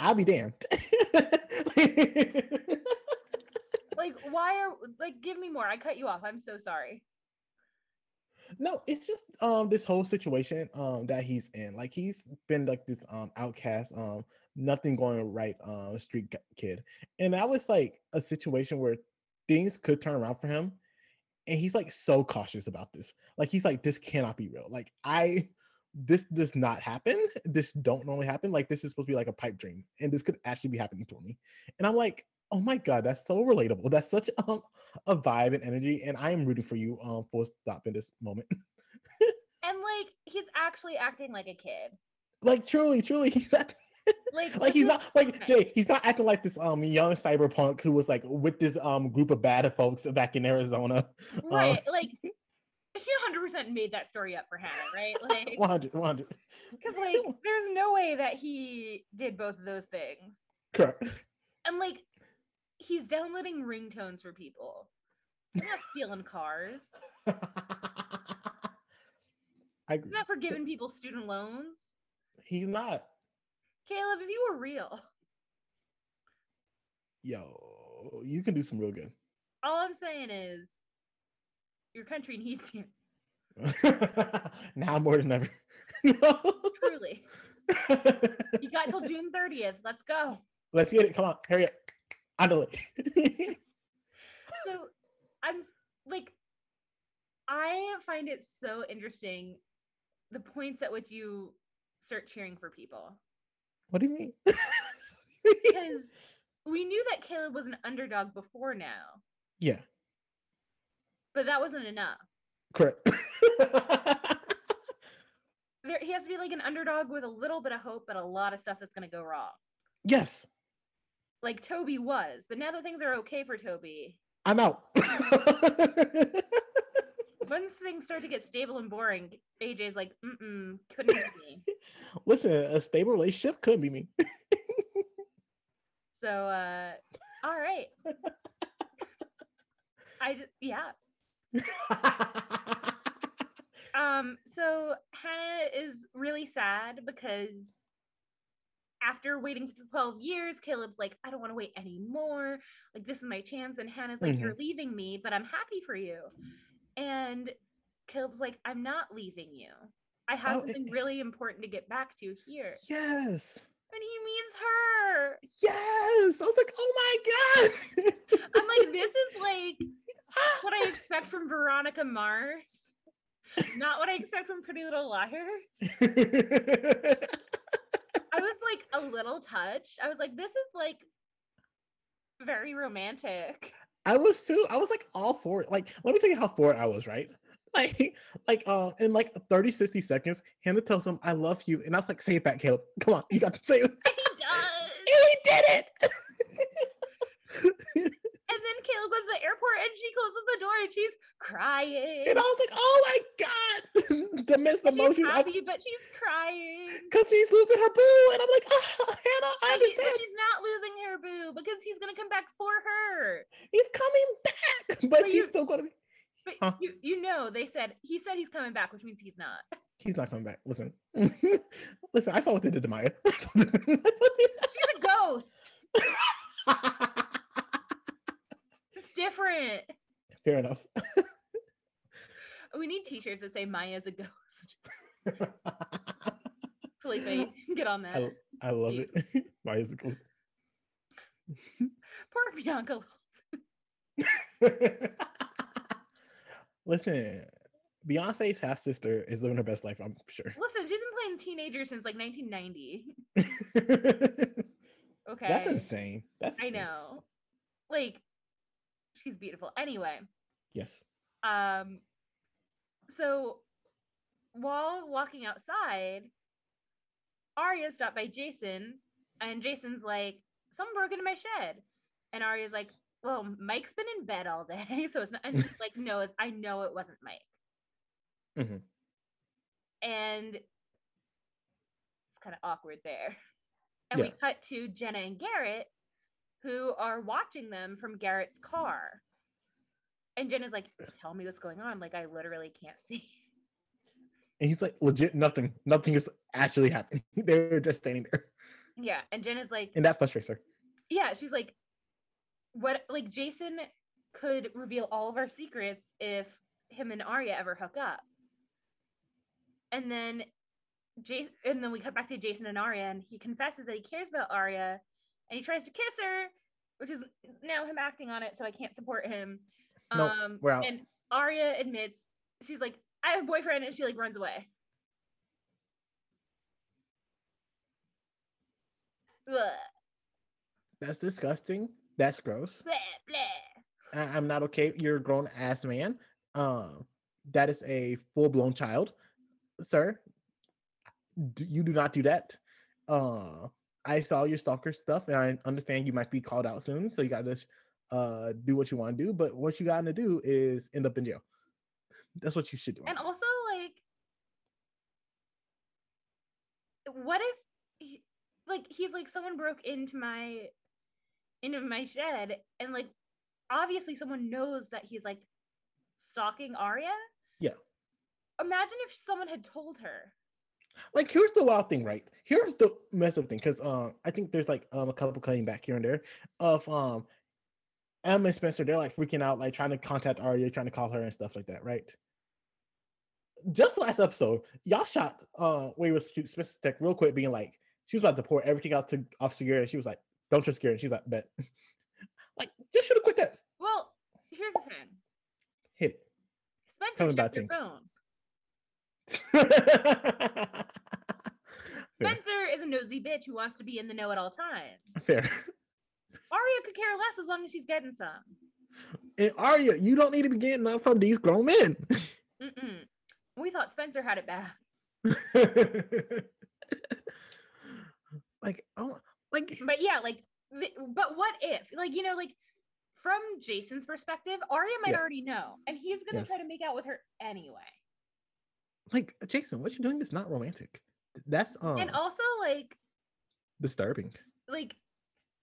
S2: I'll be damned. <laughs>
S1: like, why are like give me more? I cut you off. I'm so sorry.
S2: No, it's just um this whole situation um that he's in. Like he's been like this um outcast um nothing going right um street kid and that was like a situation where things could turn around for him and he's like so cautious about this like he's like this cannot be real like i this does not happen this don't normally happen like this is supposed to be like a pipe dream and this could actually be happening to me and i'm like Oh my god, that's so relatable. That's such um, a vibe and energy, and I am rooting for you. Um, full stop in this moment.
S1: and like he's actually acting like a kid.
S2: Like truly, truly, <laughs> he's that. Like, like he's not like Jay. He's not acting like this um young cyberpunk who was like with this um group of bad folks back in Arizona.
S1: Right, um, like he 100 percent made that story up for Hanna, right? <laughs> Like
S2: 100, 100.
S1: Because like, <laughs> there's no way that he did both of those things.
S2: Correct.
S1: And like, he's downloading ringtones for people. He's not stealing cars. <laughs> I, he's not forgiving people student loans.
S2: He's not.
S1: Caleb, if you were real.
S2: Yo, you can do some real good.
S1: All I'm saying is your country needs you. <laughs>
S2: now more than ever. <laughs>
S1: Truly. you got till June 30th. Let's go.
S2: Let's get it. Come on, hurry up. Handle
S1: it. <laughs> so I'm like, I find it so interesting the points at which you start cheering for people.
S2: What do you mean? <laughs>
S1: because we knew that Caleb was an underdog before now.
S2: Yeah.
S1: But that wasn't enough.
S2: Correct. <laughs>
S1: there, he has to be like an underdog with a little bit of hope, but a lot of stuff that's going to go wrong.
S2: Yes.
S1: Like Toby was, but now that things are okay for Toby,
S2: I'm out. <laughs>
S1: Once things start to get stable and boring, AJ's like, mm couldn't be me. <laughs>
S2: Listen, a stable relationship could be me. <laughs>
S1: so, uh, all right. I just, yeah. um, so Hanna is really sad because after waiting for 12 years, Caleb's like, I don't want to wait anymore. Like, this is my chance. And Hanna's like, mm-hmm. You're leaving me, but I'm happy for you. And Caleb's like, I'm not leaving you. I have oh, something it, really important to get back to here.
S2: Yes.
S1: And he means her.
S2: Yes. I was like, oh my God.
S1: I'm like, this is like <laughs> what I expect from Veronica Mars. Not what I expect from Pretty Little Liars. <laughs> I was like a little touched. I was like, this is like very romantic.
S2: I was too. I was like all for it. Like, let me tell you how for it I was, right? <laughs> Like, like, uh, in like 30, 60 seconds, Hanna tells him, I love you. And I was like, say it back, Caleb. Come on, you got to say it. <laughs>
S1: He does. <laughs>
S2: he did
S1: it. Caleb goes to the airport and she closes the door and she's crying.
S2: And I was like, oh my God. <laughs> the missed emotion.
S1: She's happy, I, but she's crying.
S2: Because she's losing her boo. And I'm like, oh, <laughs> Hanna, I understand.
S1: He, she's not losing her boo because he's going to come back for her.
S2: He's coming back. <laughs> But, but she's you, still going to be.
S1: But huh? you, you know, they said, he said he's coming back, which means he's not.
S2: He's not coming back. Listen. Listen, I saw what they did to Maya.
S1: she's a ghost different.
S2: Fair enough.
S1: we need t-shirts that say Maya's a ghost. <laughs> Felipe, get on that.
S2: I, I love Please. it. <laughs> Maya's a ghost. <laughs>
S1: Poor Bianca
S2: Listen, Beyonce's half sister is living her best life, I'm sure.
S1: Listen, she's been playing teenager since like 1990. okay.
S2: That's insane. That's
S1: I know. Like she's beautiful. Anyway.
S2: Yes.
S1: Um so while walking outside, Aria stopped by Jason and Jason's like, someone broke into my shed. And Aria's like, well, Mike's been in bed all day. <laughs> So it's not, and she's like, no, I know it wasn't Mike. Mm-hmm. And it's kind of awkward there. And yeah. we cut to Jenna and Garrett who are watching them from Garrett's car. And Jen is like, tell me what's going on. Like, I literally can't see.
S2: And he's like, legit, nothing. Nothing is actually happening. <laughs> They're just standing there.
S1: Yeah. And Jen is like,
S2: and that frustrates her.
S1: Yeah. She's like, what? Like, Jason could reveal all of our secrets if him and Aria ever hook up. And then Jason, and then we cut back to Jason and Aria, and he confesses that he cares about Aria and he tries to kiss her, which is now him acting on it, so I can't support him.
S2: Nope, um, we're out.
S1: And Aria admits she's like, I have a boyfriend, and she like runs away.
S2: That's disgusting. That's gross. Blah, blah. I- am not okay. You're a grown ass man. Um, that is a full blown child, sir. you do not do that. Uh, I saw your stalker stuff, and I understand you might be called out soon, so you got to uh do what you want to do. But what you got to do is end up in jail. That's what you should do.
S1: And also, like, what if, he, like, he's like someone broke into my into my shed, and like, obviously, someone knows that he's like stalking Aria.
S2: Yeah.
S1: Imagine if someone had told her
S2: like here's the wild thing, right? Here's the mess up thing, because um I think there's like um a couple cutting back here and there of um Emma and Spencer, they're like freaking out, like trying to contact Aria, trying to call her and stuff like that, right? Just last episode, y'all shot uh wait was Spencer Tech real quick, being like, she was about to pour everything out to Officer and She was like, Don't trust Garrett. She was like, bet. <laughs> like, just should have quit this.
S1: Well, here's the thing.
S2: Hit it.
S1: Spencer checks her phone. <laughs> Spencer is a nosy bitch who wants to be in the know at all times.
S2: Fair.
S1: Aria could care less as long as she's getting some.
S2: And Aria, you don't need to be getting up from these grown men.
S1: Mm-mm. We thought Spencer had it bad. <laughs>
S2: like, oh, like.
S1: But yeah, like, but what if, like, you know, like, from Jason's perspective, Aria might yeah. already know, and he's gonna yes. try to make out with her anyway
S2: like Jason, what you're doing is not romantic. That's um
S1: and also like
S2: disturbing.
S1: Like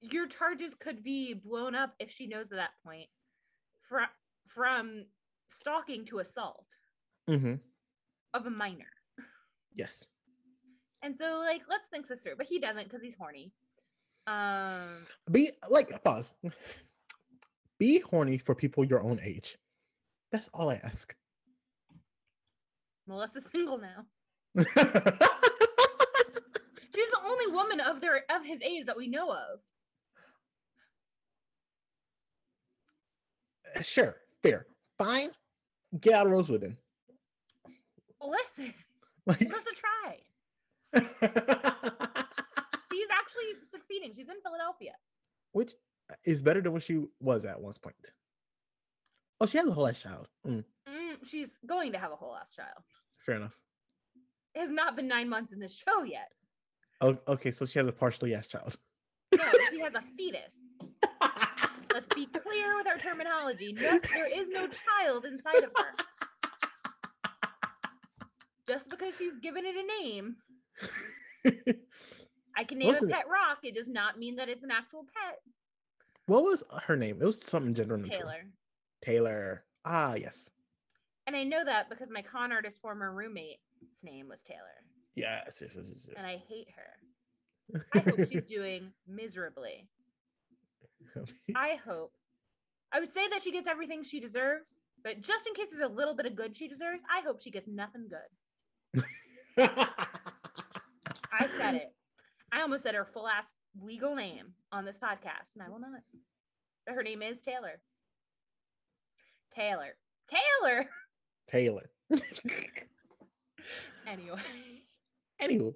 S1: your charges could be blown up if she knows at that point from from stalking to assault
S2: mm-hmm.
S1: of a minor.
S2: Yes.
S1: And so like let's think this through, but he doesn't because he's horny. Um
S2: be like pause. Be horny for people your own age. That's all I ask.
S1: Melissa's single now. <laughs> She's the only woman of their of his age that we know of.
S2: Uh, sure, fair, fine. Get out of Rosewood then.
S1: Listen, <laughs> like... Melissa tried. <laughs> She's actually succeeding. She's in Philadelphia,
S2: which is better than what she was at one point. Oh, she has a whole ass child. Mm.
S1: Mm, she's going to have a whole ass child.
S2: Fair enough.
S1: It has not been nine months in the show yet.
S2: Oh, okay. So she has a partially ass child.
S1: No, she has a fetus. <laughs> Let's be clear with our terminology. No, there is no child inside of her. Just because she's given it a name. <laughs> I can name Wasn't a pet rock. It does not mean that it's an actual pet.
S2: What was her name? It was something gender
S1: neutral. Taylor.
S2: Taylor. Ah, yes.
S1: And I know that because my con artist former roommate's name was Taylor.
S2: Yes, yes, yes, yes.
S1: And I hate her. I hope <laughs> she's doing miserably. <laughs> I hope. I would say that she gets everything she deserves, but just in case there's a little bit of good she deserves, I hope she gets nothing good. <laughs> I said it. I almost said her full ass legal name on this podcast, and I will not. But her name is Taylor. Taylor. Taylor.
S2: Taylor. <laughs>
S1: anyway.
S2: Anywho.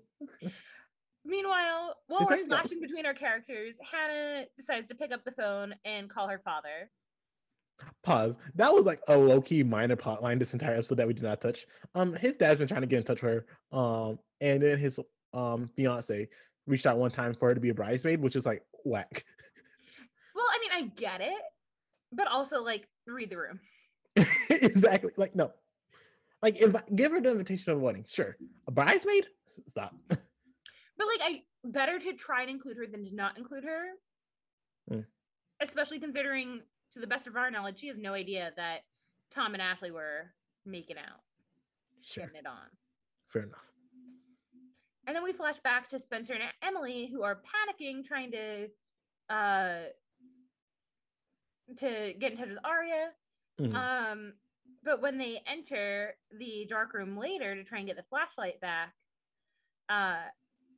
S1: Meanwhile, while we're flashing between our characters, Hanna decides to pick up the phone and call her father.
S2: Pause. That was like a low key minor plot line this entire episode that we did not touch. Um, his dad's been trying to get in touch with her. Um, and then his um fiance reached out one time for her to be a bridesmaid, which is like whack. <laughs>
S1: Well, I mean, I get it, but also like read the room. <laughs>
S2: exactly. Like no. Like if I, give her the invitation of the wedding, sure. A bridesmaid, stop.
S1: but like, I better to try and include her than to not include her. Mm. Especially considering, to the best of our knowledge, she has no idea that Tom and Ashley were making out, sure. getting it on.
S2: Fair enough.
S1: And then we flash back to Spencer and Emily, who are panicking, trying to uh to get in touch with Aria. Mm-hmm. Um, but when they enter the dark room later to try and get the flashlight back, uh,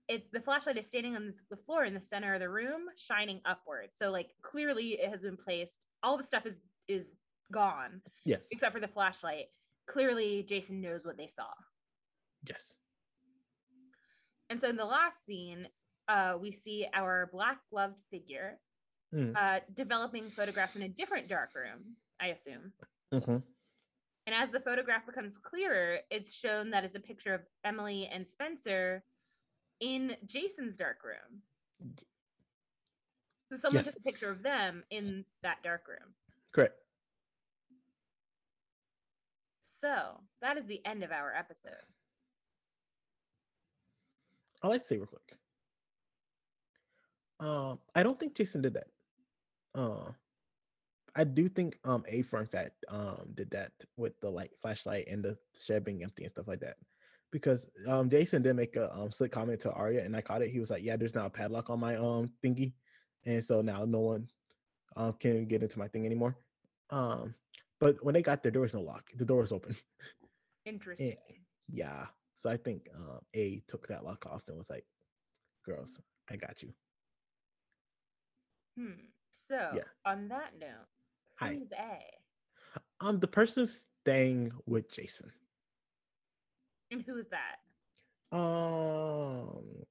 S1: it the flashlight is standing on the floor in the center of the room, shining upward. So like clearly it has been placed. All the stuff is is gone.
S2: Yes.
S1: Except for the flashlight. Clearly, Jason knows what they saw.
S2: Yes.
S1: And so in the last scene, uh, we see our black gloved figure mm. uh, developing photographs in a different dark room, I assume. Mm-hmm. And as the photograph becomes clearer, it's shown that it's a picture of Emily and Spencer in Jason's dark room. So someone yes. took a picture of them in that dark room.
S2: Correct.
S1: So that is the end of our episode.
S2: i like to say real quick. Um, I don't think Jason did that. Uh, I do think um a firm that um did that with the light flashlight and the shed being empty and stuff like that. Because um Jason did make a um slick comment to Aria and I caught it. He was like, Yeah, there's now a padlock on my um thingy. And so now no one um can get into my thing anymore. Um but when they got there, there was no lock. The door was open.
S1: Interesting.
S2: And, yeah. So I think um, A took that lock off and was like, "Girls, I got you."
S1: Hmm. So yeah. on that note, who's Hi.
S2: A? Um, the person staying with Jason.
S1: And who's that?
S2: Um,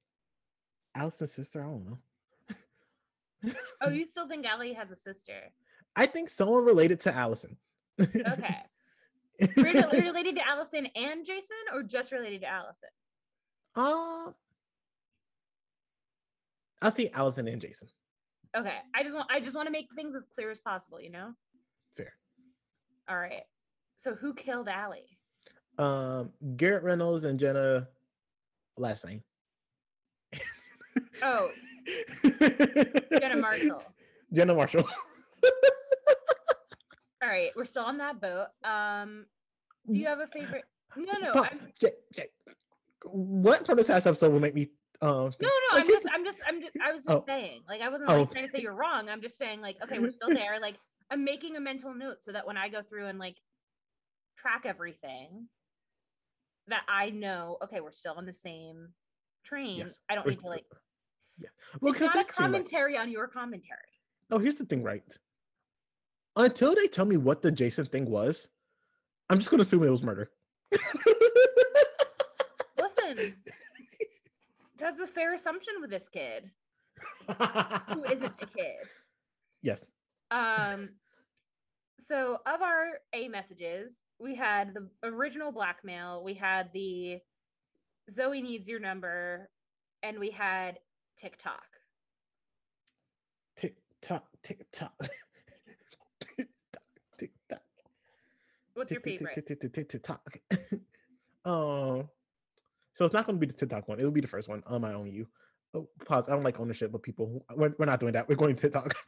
S2: Alison's sister. I don't
S1: know. oh, <laughs> you still think Allie has a sister?
S2: I think someone related to Alison.
S1: okay. <laughs> related to Alison and Jason, or just related to Alison?
S2: Um, I'll see Alison and Jason.
S1: Okay, I just want I just want to make things as clear as possible. You know.
S2: Fair.
S1: All right. So who killed Allie?
S2: Um, Garrett Reynolds and Jenna last name.
S1: oh. Jenna Marshall. <laughs>
S2: Jenna Marshall. <laughs>
S1: All right, we're still on that boat. Um, do you have a favorite? No, no.
S2: But, Jay, Jay, what from this last episode will make me?
S1: Um, no, no. I'm just, I'm just, I'm just. I was just oh. saying. Like, I wasn't like, oh. trying to say you're wrong. I'm just saying, like, okay, we're still there. Like, I'm making a mental note so that when I go through and like track everything, that I know. Okay, we're still on the same train. Yes, I don't need to like.
S2: Yeah.
S1: Well, it's not a commentary right. on your commentary.
S2: Oh, here's the thing, right? until they tell me what the Jason thing was, I'm just gonna assume it was murder. <laughs>
S1: Listen, that's a fair assumption with this kid, who isn't a <laughs> kid.
S2: Yes.
S1: Um. So, of our A messages, we had the original blackmail, we had the Zoe needs your number, and we had TikTok.
S2: TikTok, TikTok. <laughs> TikTok.
S1: What's your favorite?
S2: TikTok. <laughs> Um, so it's not going to be the TikTok one. It'll be the first one on my own. You. Oh, pause. I don't like ownership, but people, we're, we're not doing that. We're going to TikTok. <laughs>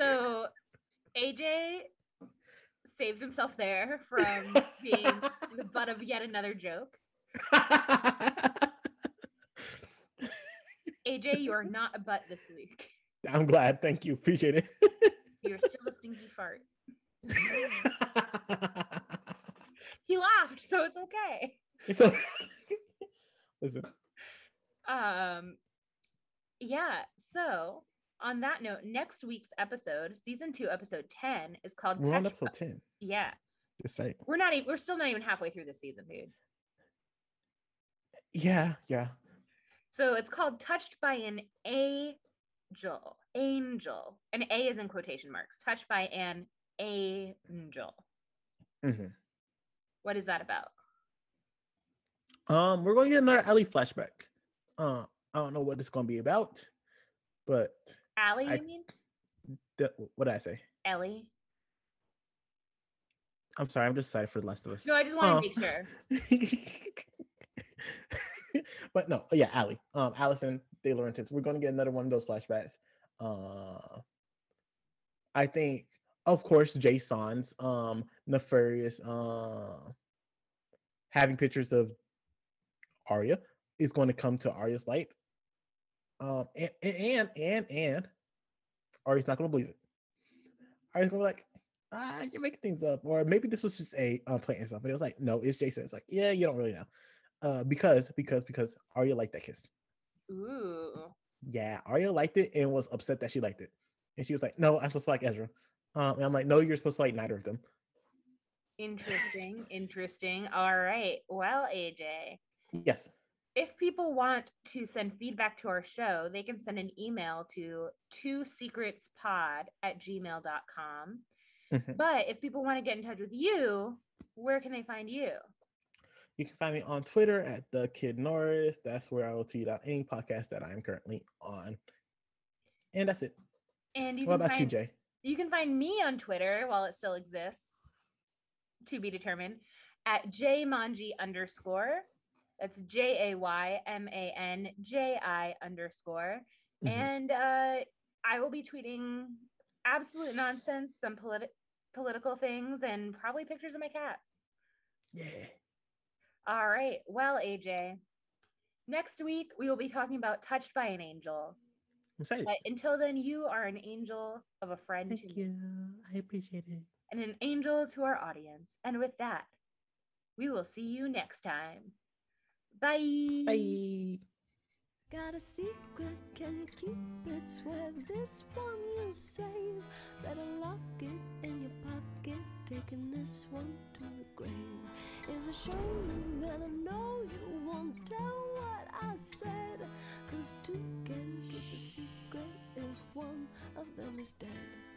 S1: so AJ saved himself there from being the butt of yet another joke. <laughs> AJ, you are not a butt this week.
S2: I'm glad. Thank you. Appreciate it.
S1: You're still a stinky fart. <laughs> he laughed, so it's okay.
S2: It's okay. <laughs> Listen.
S1: Um yeah, so on that note, next week's episode, season two, episode 10, is called
S2: We're on episode 10.
S1: Yeah.
S2: Just say
S1: we're not even we're still not even halfway through the season, dude.
S2: Yeah, yeah.
S1: So it's called Touched by an A angel, angel. And A is in quotation marks, touched by an angel. Mm-hmm. What is that about?
S2: Um, we're going to get another Allie flashback. Uh, I don't know what it's going to be about, but
S1: Allie, I, you mean?
S2: The, what did I say?
S1: Ellie.
S2: I'm sorry, I'm just excited for the rest of us.
S1: No, I just want to um, make sure. <laughs>
S2: but no, yeah, Allie. Um, Allison De Laurentiis. We're gonna get another one of those flashbacks. Uh, I think, of course, Jason's um nefarious uh having pictures of Aria is going to come to Aria's light. Um, and and and and Aria's not going to believe it. Aria's going to be like, ah, you're making things up, or maybe this was just a uh, playing stuff. But it was like, no, it's Jason. It's like, yeah, you don't really know, uh, because because because Aria liked that kiss.
S1: Ooh.
S2: Yeah, Aria liked it and was upset that she liked it. And she was like, No, I'm supposed to like Ezra. Um, and I'm like, No, you're supposed to like neither of them.
S1: Interesting. interesting. All right. Well, AJ.
S2: Yes.
S1: if people want to send feedback to our show, they can send an email to two secretspod at gmail.com. Mm-hmm. But if people want to get in touch with you, where can they find you?
S2: You can find me on Twitter at the Kid Norris. That's where I will tweet out any podcast that I am currently on. And that's it.
S1: And
S2: what about
S1: find,
S2: you, Jay?
S1: You can find me on Twitter while it still exists, to be determined, at jaymanji underscore. That's J A Y M A N J I underscore. Mm-hmm. And uh, I will be tweeting absolute nonsense, some politi- political things, and probably pictures of my cats.
S2: Yeah.
S1: All right. Well, AJ, next week we will be talking about Touched by an Angel.
S2: I'm excited.
S1: But until then, you are an angel of a friend.
S2: Thank you. I appreciate it.
S1: And an angel to our audience. And with that, we will see you next time. Bye.
S2: Bye.
S3: Got a secret, can you keep it? Swear this one you save. Better lock it in your pocket, taking this one to the grave. If I show you, then I know you won't tell what I said. Cause two can keep a secret if one of them is dead.